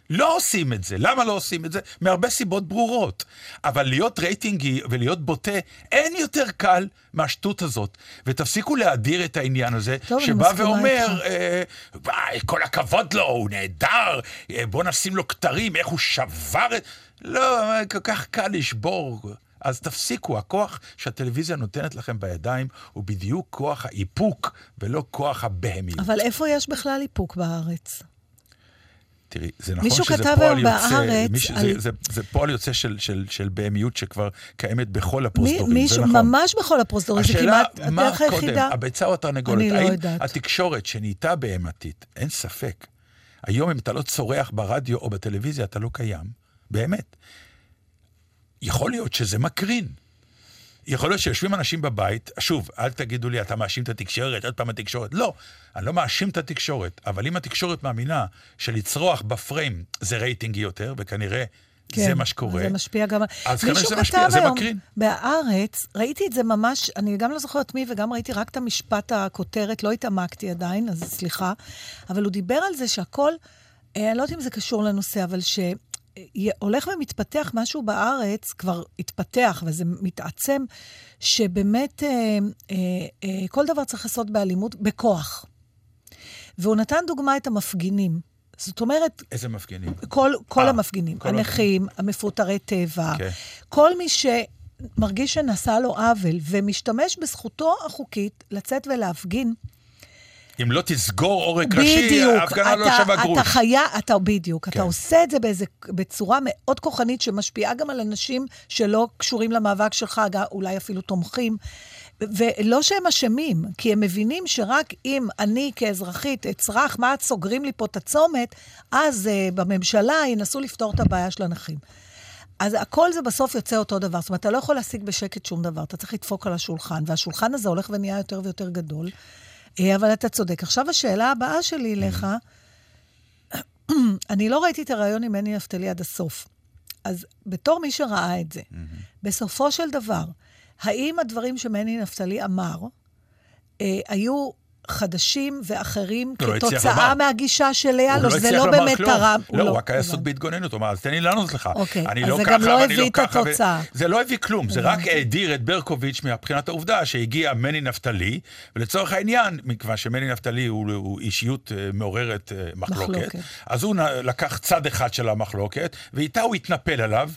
לא עושים את זה. למה לא עושים את זה? מהרבה סיבות ברורות. אבל להיות רייטינגי ולהיות בוטה, אין יותר קל מהשטות הזאת. ותפסיקו להדיר את העניין הזה, טוב, שבא ואומר. אה, כל הכבוד לו, הוא נהדר, אה, בוא נשים לו כתרים, איך הוא שבר את... לא, כל כך קל לשבור. אז תפסיקו, הכוח שהטלוויזיה נותנת לכם בידיים הוא בדיוק כוח האיפוק ולא כוח הבהמיות. אבל איפה יש בכלל איפוק בארץ? תראי, זה נכון מישהו שזה פועל יוצא, בהארץ מיש, על- זה, זה, זה פועל יוצא של, של, של בהמיות שכבר קיימת בכל מי, הפרוזדורים, מישהו, זה נכון. ממש בכל הפרוזדורים, זה השאלה, כמעט מה הדרך קודם, היחידה. הביצה או התרנגולת? אני לא יודעת. התקשורת שנהייתה בהמתית, אין ספק. היום אם אתה לא צורח ברדיו או בטלוויזיה, אתה לא קיים, באמת. יכול להיות שזה מקרין. יכול להיות שיושבים אנשים בבית, שוב, אל תגידו לי, אתה מאשים את התקשורת, עוד פעם התקשורת. לא, אני לא מאשים את התקשורת, אבל אם התקשורת מאמינה שלצרוח בפריים זה רייטינגי יותר, וכנראה זה מה שקורה, כן, זה משפיע גם... אז כנראה שזה משפיע, זה מקרין. בהארץ, ראיתי את זה ממש, אני גם לא זוכרת מי, וגם ראיתי רק את המשפט הכותרת, לא התעמקתי עדיין, אז סליחה, אבל הוא דיבר על זה שהכל, אה, אני לא יודעת אם זה קשור לנושא, אבל שהולך ומתפתח משהו בארץ, כבר התפתח וזה מתעצם, שבאמת אה, אה, אה, כל דבר צריך לעשות באלימות, בכוח. והוא נתן דוגמה את המפגינים. זאת אומרת, איזה מפגינים. כל, כל אה, המפגינים, כל הנכים, המפוטרי טבע, כן. כל מי שמרגיש שנעשה לו עוול ומשתמש בזכותו החוקית לצאת ולהפגין, אם לא תסגור עורק ראשי, ההפגנה לא שווה גרוש. אתה חיה, אתה בדיוק, כן. אתה עושה את זה באיזה, בצורה מאוד כוחנית שמשפיעה גם על אנשים שלא קשורים למאבק שלך, אולי אפילו תומכים. ולא שהם אשמים, כי הם מבינים שרק אם אני כאזרחית אצרח, מה את סוגרים לי פה את הצומת, אז uh, בממשלה ינסו לפתור את הבעיה של הנכים. אז הכל זה בסוף יוצא אותו דבר. זאת אומרת, אתה לא יכול להשיג בשקט שום דבר, אתה צריך לדפוק על השולחן, והשולחן הזה הולך ונהיה יותר ויותר גדול. אה, אבל אתה צודק. עכשיו השאלה הבאה שלי אליך, אני לא ראיתי את הרעיון עם מני נפתלי עד הסוף. אז בתור מי שראה את זה, בסופו של דבר, האם הדברים שמני נפתלי אמר אה, היו חדשים ואחרים לא, לא כתוצאה. מהגישה של? הוא לא, לא זה לא באמת. תרם. לא, הוא לא, רק היה עסוק. בהתגוננות, הוא אמר, אז תן לי לענות לך. אוקיי, אני אז לא זה ככה, גם לא ואני הביא את ככה. זה לא הביא כלום, זה רק האדיר את ברקוביץ' מבחינת העובדה שהגיע מני נפתלי, ולצורך העניין, מכיוון שמני נפתלי הוא, הוא אישיות אה, מעוררת אה, מחלוקת. אז הוא לקח צד אחד של המחלוקת, ואיתה הוא התנפל עליו,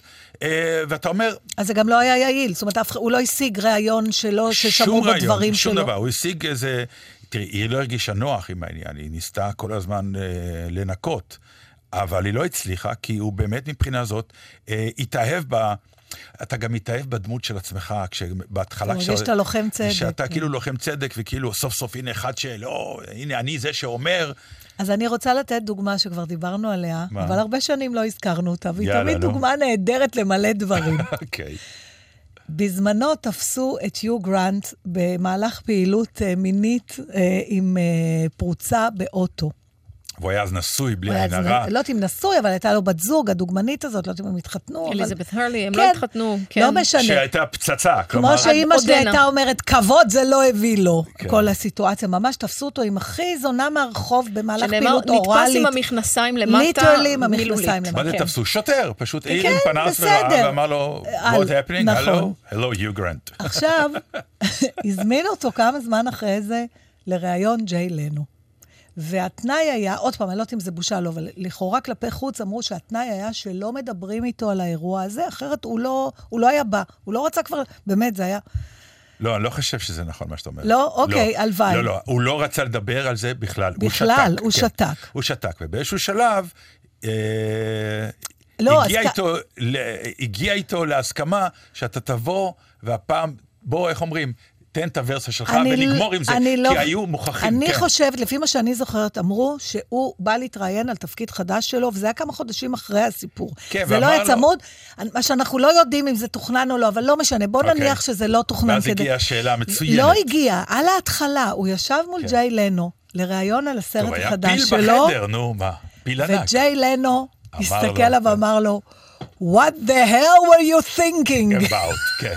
אה, ואתה אומר, אז זה גם לא היה יעיל. זאת אומרת, הוא לא השיג ראיון שלו, ששמעו שום בדברים שום שלו. דבר, הוא השיג איזה... תראי, היא לא הרגישה נוח עם העניין, היא ניסתה כל הזמן אה, לנקות, אבל היא לא הצליחה, כי הוא באמת מבחינה זאת אה, התאהב ב... אתה גם מתאהב בדמות של עצמך, כשבהתחלה... אתה מרגיש שאתה לוחם צדק, שאתה כן. כאילו לוחם צדק, וכאילו סוף סוף הנה אחד שלא, הנה אני זה שאומר, אז אני רוצה לתת דוגמה שכבר דיברנו עליה, מה? אבל הרבה שנים לא הזכרנו אותה, והיא יאללה, תמיד נו. דוגמה נהדרת למלא דברים. אוקיי. בזמנו תפסו את יו גרנט במהלך פעילות אה, מינית אה, עם אה, פרוצה באוטו. והוא היה אז נשוי, בלי עין הרע. לא יודעת אם נשוי, אבל הייתה לו בת זוג, הדוגמנית הזאת, לא יודעת אם הם התחתנו. אליזבת הרלי, הם כן, לא התחתנו. כן. לא משנה. שהייתה פצצה, כלומר... כמו שאימא שלי. הייתה אומרת, כבוד זה לא הביא לו, כן. כל הסיטואציה. ממש תפסו אותו עם הכי זונה מהרחוב במהלך שנאמר, פעילות נתפס אוראלית. עם המכנסיים למטה, ליטרלי עם מילולית. המכנסיים מה זה כן. תפסו? שוטר, פשוט העיר כן, עם פנס. וראה ואמר לו, what happening? hello, hello, you grant. עכשיו, הזמינו אותו כמה זמן אחרי זה לראיון ג'יי לנו. והתנאי היה, עוד פעם, אני לא יודעת אם זה בושה לא, אבל לכאורה כלפי חוץ אמרו שהתנאי היה שלא מדברים איתו על האירוע הזה, אחרת הוא לא, הוא לא היה בא. הוא לא רצה כבר, באמת, זה היה... לא, אני לא חושב שזה נכון מה שאתה אומר. לא? אוקיי, הלוואי. לא, לא, הוא לא רצה לדבר על זה בכלל. הוא בכלל, שתק. הוא כן. שתק. הוא שתק, ובאיזשהו שלב... אה, לא, הגיע, אז איתו, הגיע איתו להסכמה שאתה תבוא, והפעם, בוא, איך אומרים, תן את הוורסיה שלך ונגמור עם זה, אני כי לא- היו מוכרחים, אני כן. חושבת, לפי מה שאני זוכרת, אמרו שהוא בא להתראיין על תפקיד חדש שלו, וזה היה כמה חודשים אחרי הסיפור. כן, זה לא היה לו- צמוד, מה שאנחנו לא יודעים אם זה תוכנן או לא, אבל לא משנה, בוא אוקיי. נניח שזה לא תוכנן ואז כדי... הגיעה השאלה המצוינת. לא הגיע, על ההתחלה, הוא ישב מול כן. ג'יי לנו לראיון על הסרט טוב, היה החדש פיל שלו, בחדר, נו, מה? פיל ענק. וג'יי לנו הסתכל לו, עליו. ואמר לו, What the hell were you thinking? about, כן.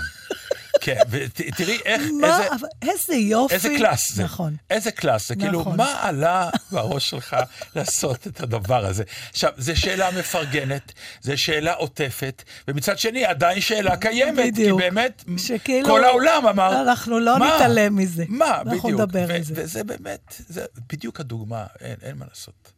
כן, ותראי איך, מה, איזה... אבל איזה יופי. איזה קלאס זה. נכון. איזה קלאס זה. כאילו, נכון. מה עלה בראש שלך לעשות את הדבר הזה? עכשיו, זו שאלה מפרגנת, זו שאלה עוטפת, ומצד שני, עדיין שאלה קיימת. בדיוק. כי באמת, שכאילו, כל העולם אמר... אנחנו לא מה? נתעלם מזה. מה, אנחנו בדיוק. נדבר ו- על זה. וזה באמת, זה בדיוק הדוגמה, אין, אין מה לעשות.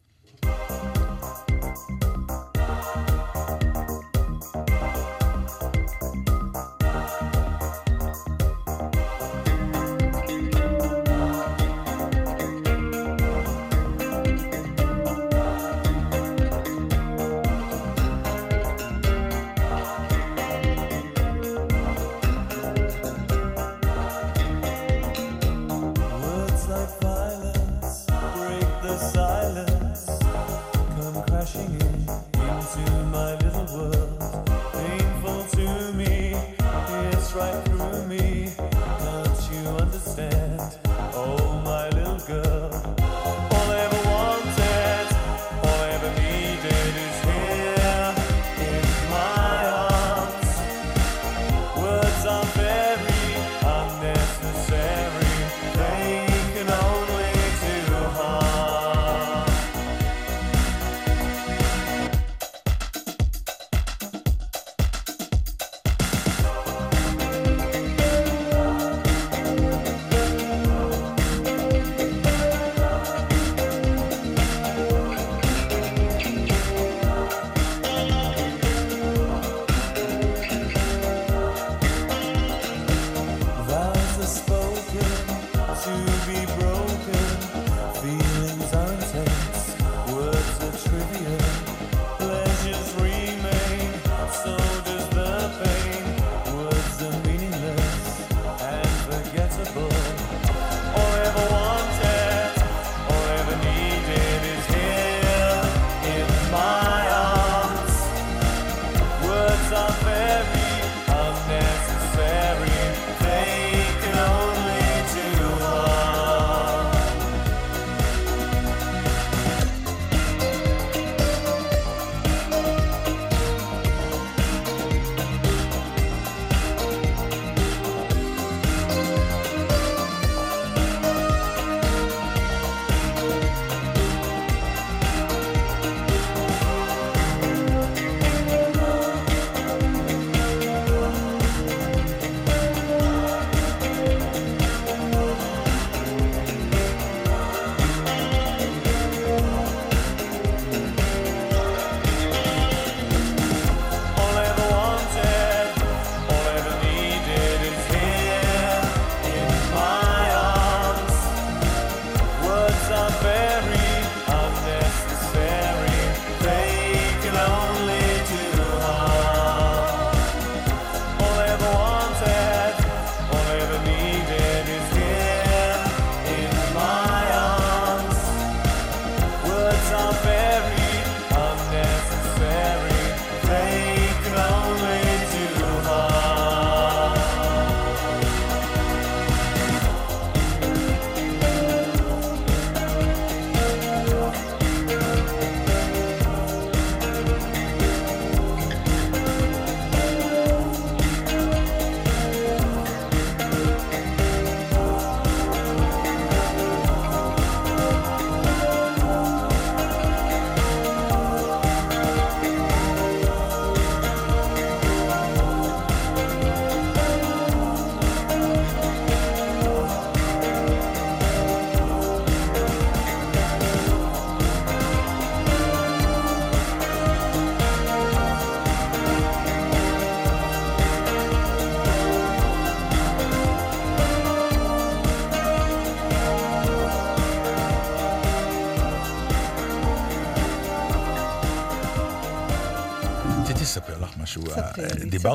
the spot.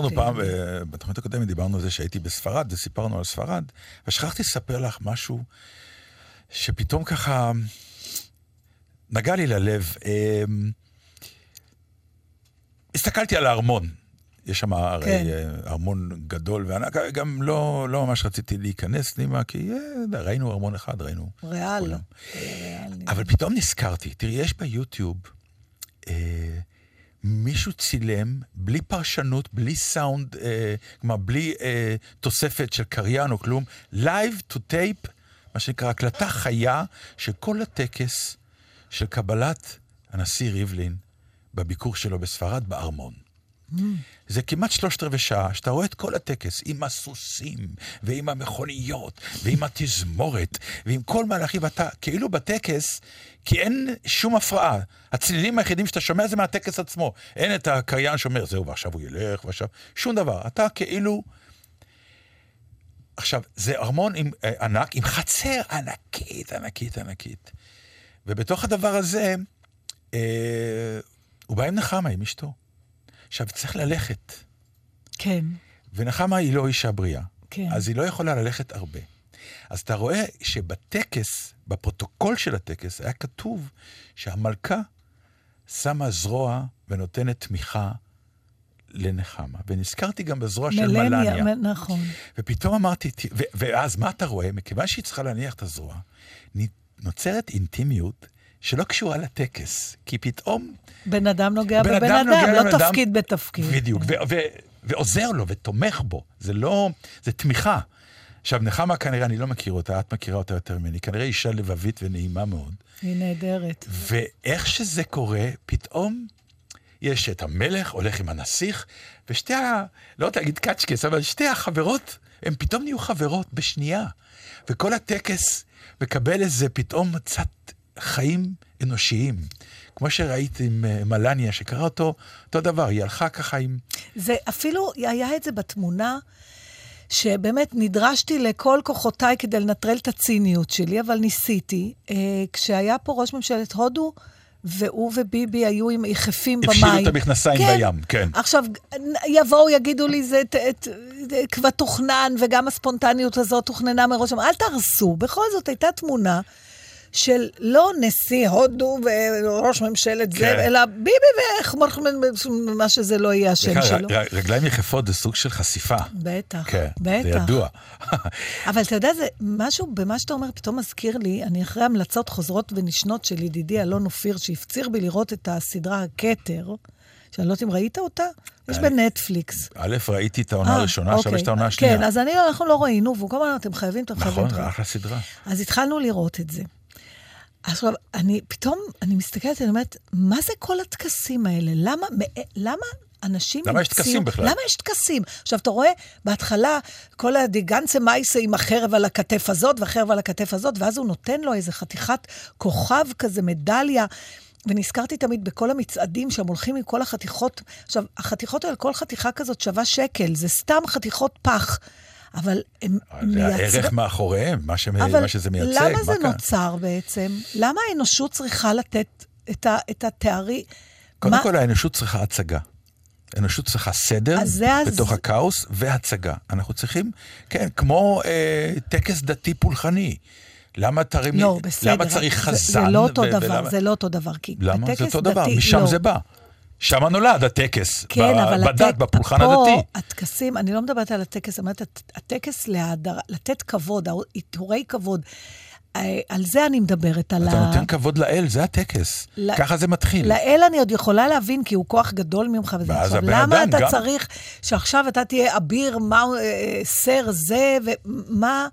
דיברנו ספרי פעם. אה, בתוכנית הקודמת דיברנו על זה שהייתי בספרד, וסיפרנו על ספרד, ושכחתי לספר לך משהו שפתאום ככה נגע לי ללב. אה, הסתכלתי על הארמון. יש שם הרי כן. אה, ארמון גדול וענק, גם לא, לא ממש רציתי להיכנס פנימה, כי אה, ראינו ארמון אחד, ראינו ריאל. כולם. ריאל, אבל פתאום נזכרתי, תראי, יש ביוטיוב, אה, מישהו צילם בלי פרשנות, בלי סאונד, אה, כלומר, בלי אה, תוספת של קריין או כלום, live to tape, מה שנקרא, הקלטה חיה של כל הטקס של קבלת הנשיא ריבלין בביקור שלו בספרד בארמון. זה כמעט שלושת רבעי שעה, שאתה רואה את כל הטקס, עם הסוסים, ועם המכוניות, ועם התזמורת, ועם כל מהלכים, ואתה כאילו בטקס, כי אין שום הפרעה. הצלילים היחידים שאתה שומע זה מהטקס עצמו. אין את הקריין שאומר, זהו, ועכשיו הוא ילך, ועכשיו... שום דבר. אתה כאילו... עכשיו, זה ארמון עם, אה, ענק, עם חצר ענקית, ענקית, ענקית. ובתוך הדבר הזה, אה, הוא בא עם נחמה, עם אשתו. עכשיו, צריך ללכת. כן, ונחמה היא לא אישה בריאה. כן. אז היא לא יכולה ללכת הרבה. אז אתה רואה שבטקס, בפרוטוקול של הטקס, היה כתוב שהמלכה שמה זרוע ונותנת תמיכה לנחמה. ונזכרתי גם בזרוע של מלניה. מ- נכון. ופתאום אמרתי, ו- ואז מה אתה רואה? מכיוון שהיא צריכה להניח את הזרוע, נוצרת אינטימיות שלא קשורה לטקס. כי פתאום בן אדם נוגע בן בבן אדם אדם, נוגע לא תפקיד בתפקיד. בדיוק, ועוזר לו ותומך בו. זה לא, זה תמיכה. עכשיו, נחמה כנראה, אני לא מכיר אותה, את מכירה אותה יותר ממני, כנראה אישה לבבית ונעימה מאוד. היא נהדרת. ואיך שזה קורה, פתאום יש את המלך הולך עם הנסיך, ושתי ה... לא רוצה להגיד קצ'קס, אבל שתי החברות, הן פתאום נהיו חברות בשנייה. וכל הטקס מקבל איזה פתאום קצת חיים אנושיים. כמו שראית עם אה, מלניה, שקרה אותו, אותו דבר, היא הלכה ככה עם... זה אפילו, היה את זה בתמונה, שבאמת נדרשתי לכל כוחותיי כדי לנטרל את הציניות שלי, אבל ניסיתי. אה, כשהיה פה ראש ממשלת הודו, והוא וביבי היו עם יחפים במים. הפשילו את המכנסיים בים, כן. עכשיו, יבואו, יגידו לי, זה כבר תוכנן, וגם הספונטניות הזאת תוכננה מראש. אל תהרסו. בכל זאת, הייתה תמונה של לא נשיא הודו וראש ממשלת זה, כן. אלא ביבי ואיך, מה שזה לא יהיה השם סליחה, שלו. רגליים יחפות זה סוג של חשיפה. בטח, כן, זה בטח. ידוע. אבל אתה יודע, זה משהו במה שאתה אומר פתאום מזכיר לי, אני אחרי המלצות חוזרות ונשנות של ידידי אלון אופיר, שהפציר בי לראות את הסדרה הכתר, שאני לא יודעת אם ראית אותה? יש בנטפליקס. א', ראיתי את העונה אה, הראשונה, עכשיו אוקיי. יש את העונה השנייה. כן, אז אני, אנחנו לא ראינו, והוא כל הזמן אמר, אתם חייבים, אתם חייבים. נכון, זה חייבים." אחלה סדרה. אז התחלנו לראות את זה. עכשיו, אני פתאום, אני מסתכלת, אני אומרת, מה זה כל הטקסים האלה? למה, למה אנשים למה יש טקסים בכלל? למה יש טקסים? עכשיו, אתה רואה, בהתחלה, כל הדיגנצה מייסה עם החרב על הכתף הזאת והחרב על הכתף הזאת, ואז הוא נותן לו איזה חתיכת כוכב כזה, מדליה. ונזכרתי תמיד בכל המצעדים שהם הולכים עם כל החתיכות. עכשיו, החתיכות האלה, כל חתיכה כזאת שווה שקל, זה סתם חתיכות פח. אבל הם זה הערך מאחוריהם, מה, שמ... אבל מה שזה מייצג. למה זה כאן? נוצר בעצם? למה האנושות צריכה לתת את, ה, את התארי? קודם מה- כל, האנושות צריכה הצגה. האנושות צריכה סדר זה אז- בתוך הכאוס והצגה. אנחנו צריכים, כן, כמו אה, טקס דתי פולחני. למה תרים... לא, בסדר. למה צריך זה- חזן? זה לא אותו ו- דבר, ולמה- זה לא אותו דבר. כי למה? זה אותו דבר, דתי- משם לא. זה בא. שם נולד הטקס, כן, ב- אבל בדת, הטק- בפולחן פה, הדתי. הטקסים, אני לא מדברת על הטקס, אני אומרת, הט- הטקס להדר, לתת כבוד, עיטורי כבוד. אה, על זה אני מדברת, על אתה ה... נותן כבוד לאל, זה הטקס. ל- ככה זה מתחיל. לאל אני עוד יכולה להבין, כי הוא כוח גדול ממך. ואז הבן למה אדם אתה גם- צריך שעכשיו אתה תהיה אביר, מה, אה, סר זה, ומה...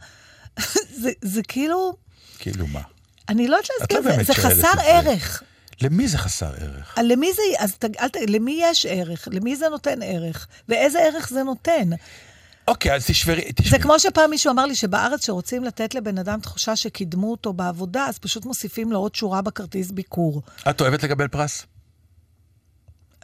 זה, זה כאילו, כאילו מה? אני לא יודעת להסביר, זה, זה חסר זה. למי זה חסר ערך? אה, למי זה, אז ת, אל, ת- למי יש ערך? למי זה נותן ערך? ואיזה ערך זה נותן? אוקיי, אז תשברי, זה תשברי. כמו שפעם מישהו אמר לי שבארץ שרוצים לתת לבן אדם תחושה שקידמו אותו בעבודה, אז פשוט מוסיפים לו עוד שורה בכרטיס ביקור. את אוהבת לקבל פרס?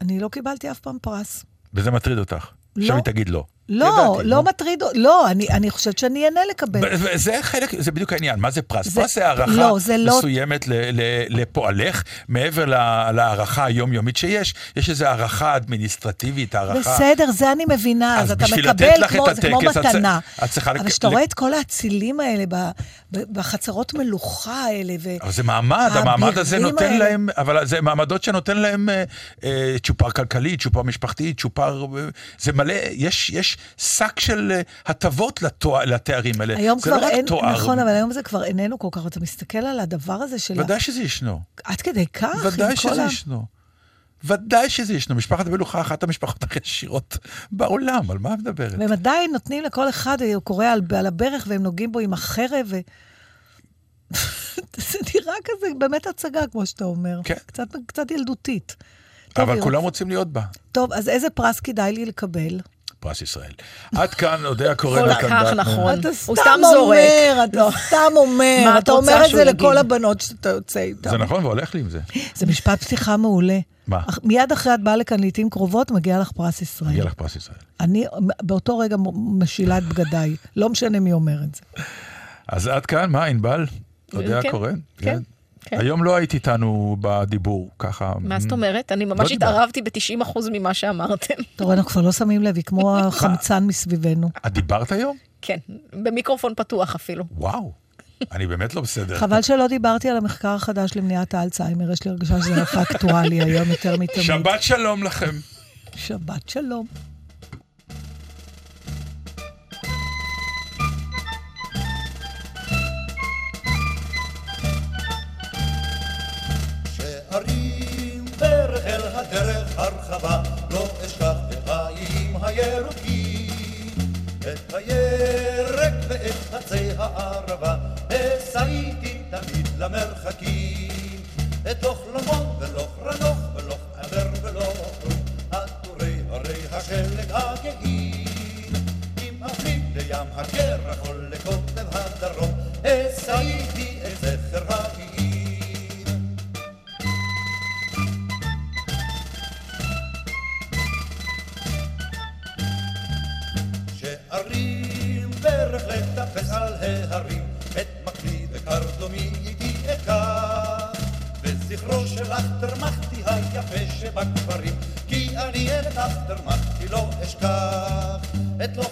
אני לא קיבלתי אף פעם פרס. וזה מטריד אותך. לא. עכשיו היא תגיד לא. לא, לא נו. מטריד, לא, אני, אני חושבת שאני אענה לקבל. וזה חלק, זה בדיוק העניין. מה זה פרס? זה- פרס זה הערכה לא, זה לא- מסוימת ל- ל- לפועלך, מעבר לה- להערכה היומיומית שיש, יש איזו הערכה אדמיניסטרטיבית, הערכה... בסדר, זה אני מבינה, אז אז אתה מקבל כמו, את זה כמו מתנה. צריכה אבל כשאתה לק- רואה את כל האצילים האלה ב- ב- בחצרות מלוכה האלה, ו... אבל זה מעמד, המעמד הזה נותן האלה. להם, אבל זה מעמדות שנותן להם אה, אה, צ'ופר כלכלי, צ'ופר משפחתי, צ'ופר... אה, זה מלא, יש, יש שק של אה, הטבות לתואר, לתארים האלה. היום זה כבר לא רק אין, תואר. נכון, אבל היום זה כבר איננו כל כך, אתה מסתכל על הדבר הזה של... ודאי שזה ישנו. עד כדי כך, ודאי שזה ה... ישנו. ודאי שזה ישנו. משפחת המלוכה, אחת המשפחות הכי עשירות בעולם, על מה את מדברת? והם עדיין נותנים לכל אחד, הוא קורא על, על הברך והם נוגעים בו עם החרב, ו... זה נראה כזה באמת הצגה, כמו שאתה אומר. כן. קצת, קצת ילדותית. טוב, אבל היא כולם רוצ- רוצים להיות בה. טוב, אז איזה פרס כדאי לי לקבל? פרס ישראל. עד כאן, אודיה קורן. כל נתן כך דטנר. נכון. אתה הוא סתם זורק. אומר, אתה לא. סתם אומר. אתה אומר את זה לכל? הבנות שאתה יוצא איתן. זה נכון, והולך לי עם זה. זה משפט פתיחה מעולה. מה? מיד אחרי את באה לכאן לעיתים קרובות, מגיע לך פרס ישראל. מגיע לך פרס ישראל. אני באותו רגע משילה את בגדיי. לא משנה מי אומר את זה. אז עד כאן, מה, ענבל? אודיה כן, קורן? כן, כן. היום לא היית איתנו בדיבור, ככה. מה זאת אומרת? אני ממש לא. התערבתי ב-90% ממה שאמרתם. אתה רואה, אנחנו כבר לא שמים לב, היא כמו החמצן מסביבנו. את דיברת היום? כן, במיקרופון פתוח אפילו. וואו. אני באמת לא בסדר. חבל שלא דיברתי על המחקר החדש למניעת האלצהיימר, יש לי הרגשה שזה הכי אקטואלי היום יותר מתמיד. שבת שלום לכם. שבת שלום. האיים הירוקים, את הירק ואת עצי הערבה, איתי תמיד למרחקים. את לא חלומות ולא חרנוך ולא עבר ולא כלום, עטורי הרי השלג הגאים. אם אפליג לים הקרח או לקוטב הדרום, אשא היפה שבכפרים, כי אני את אחטרמכתי לא אשכח. את לא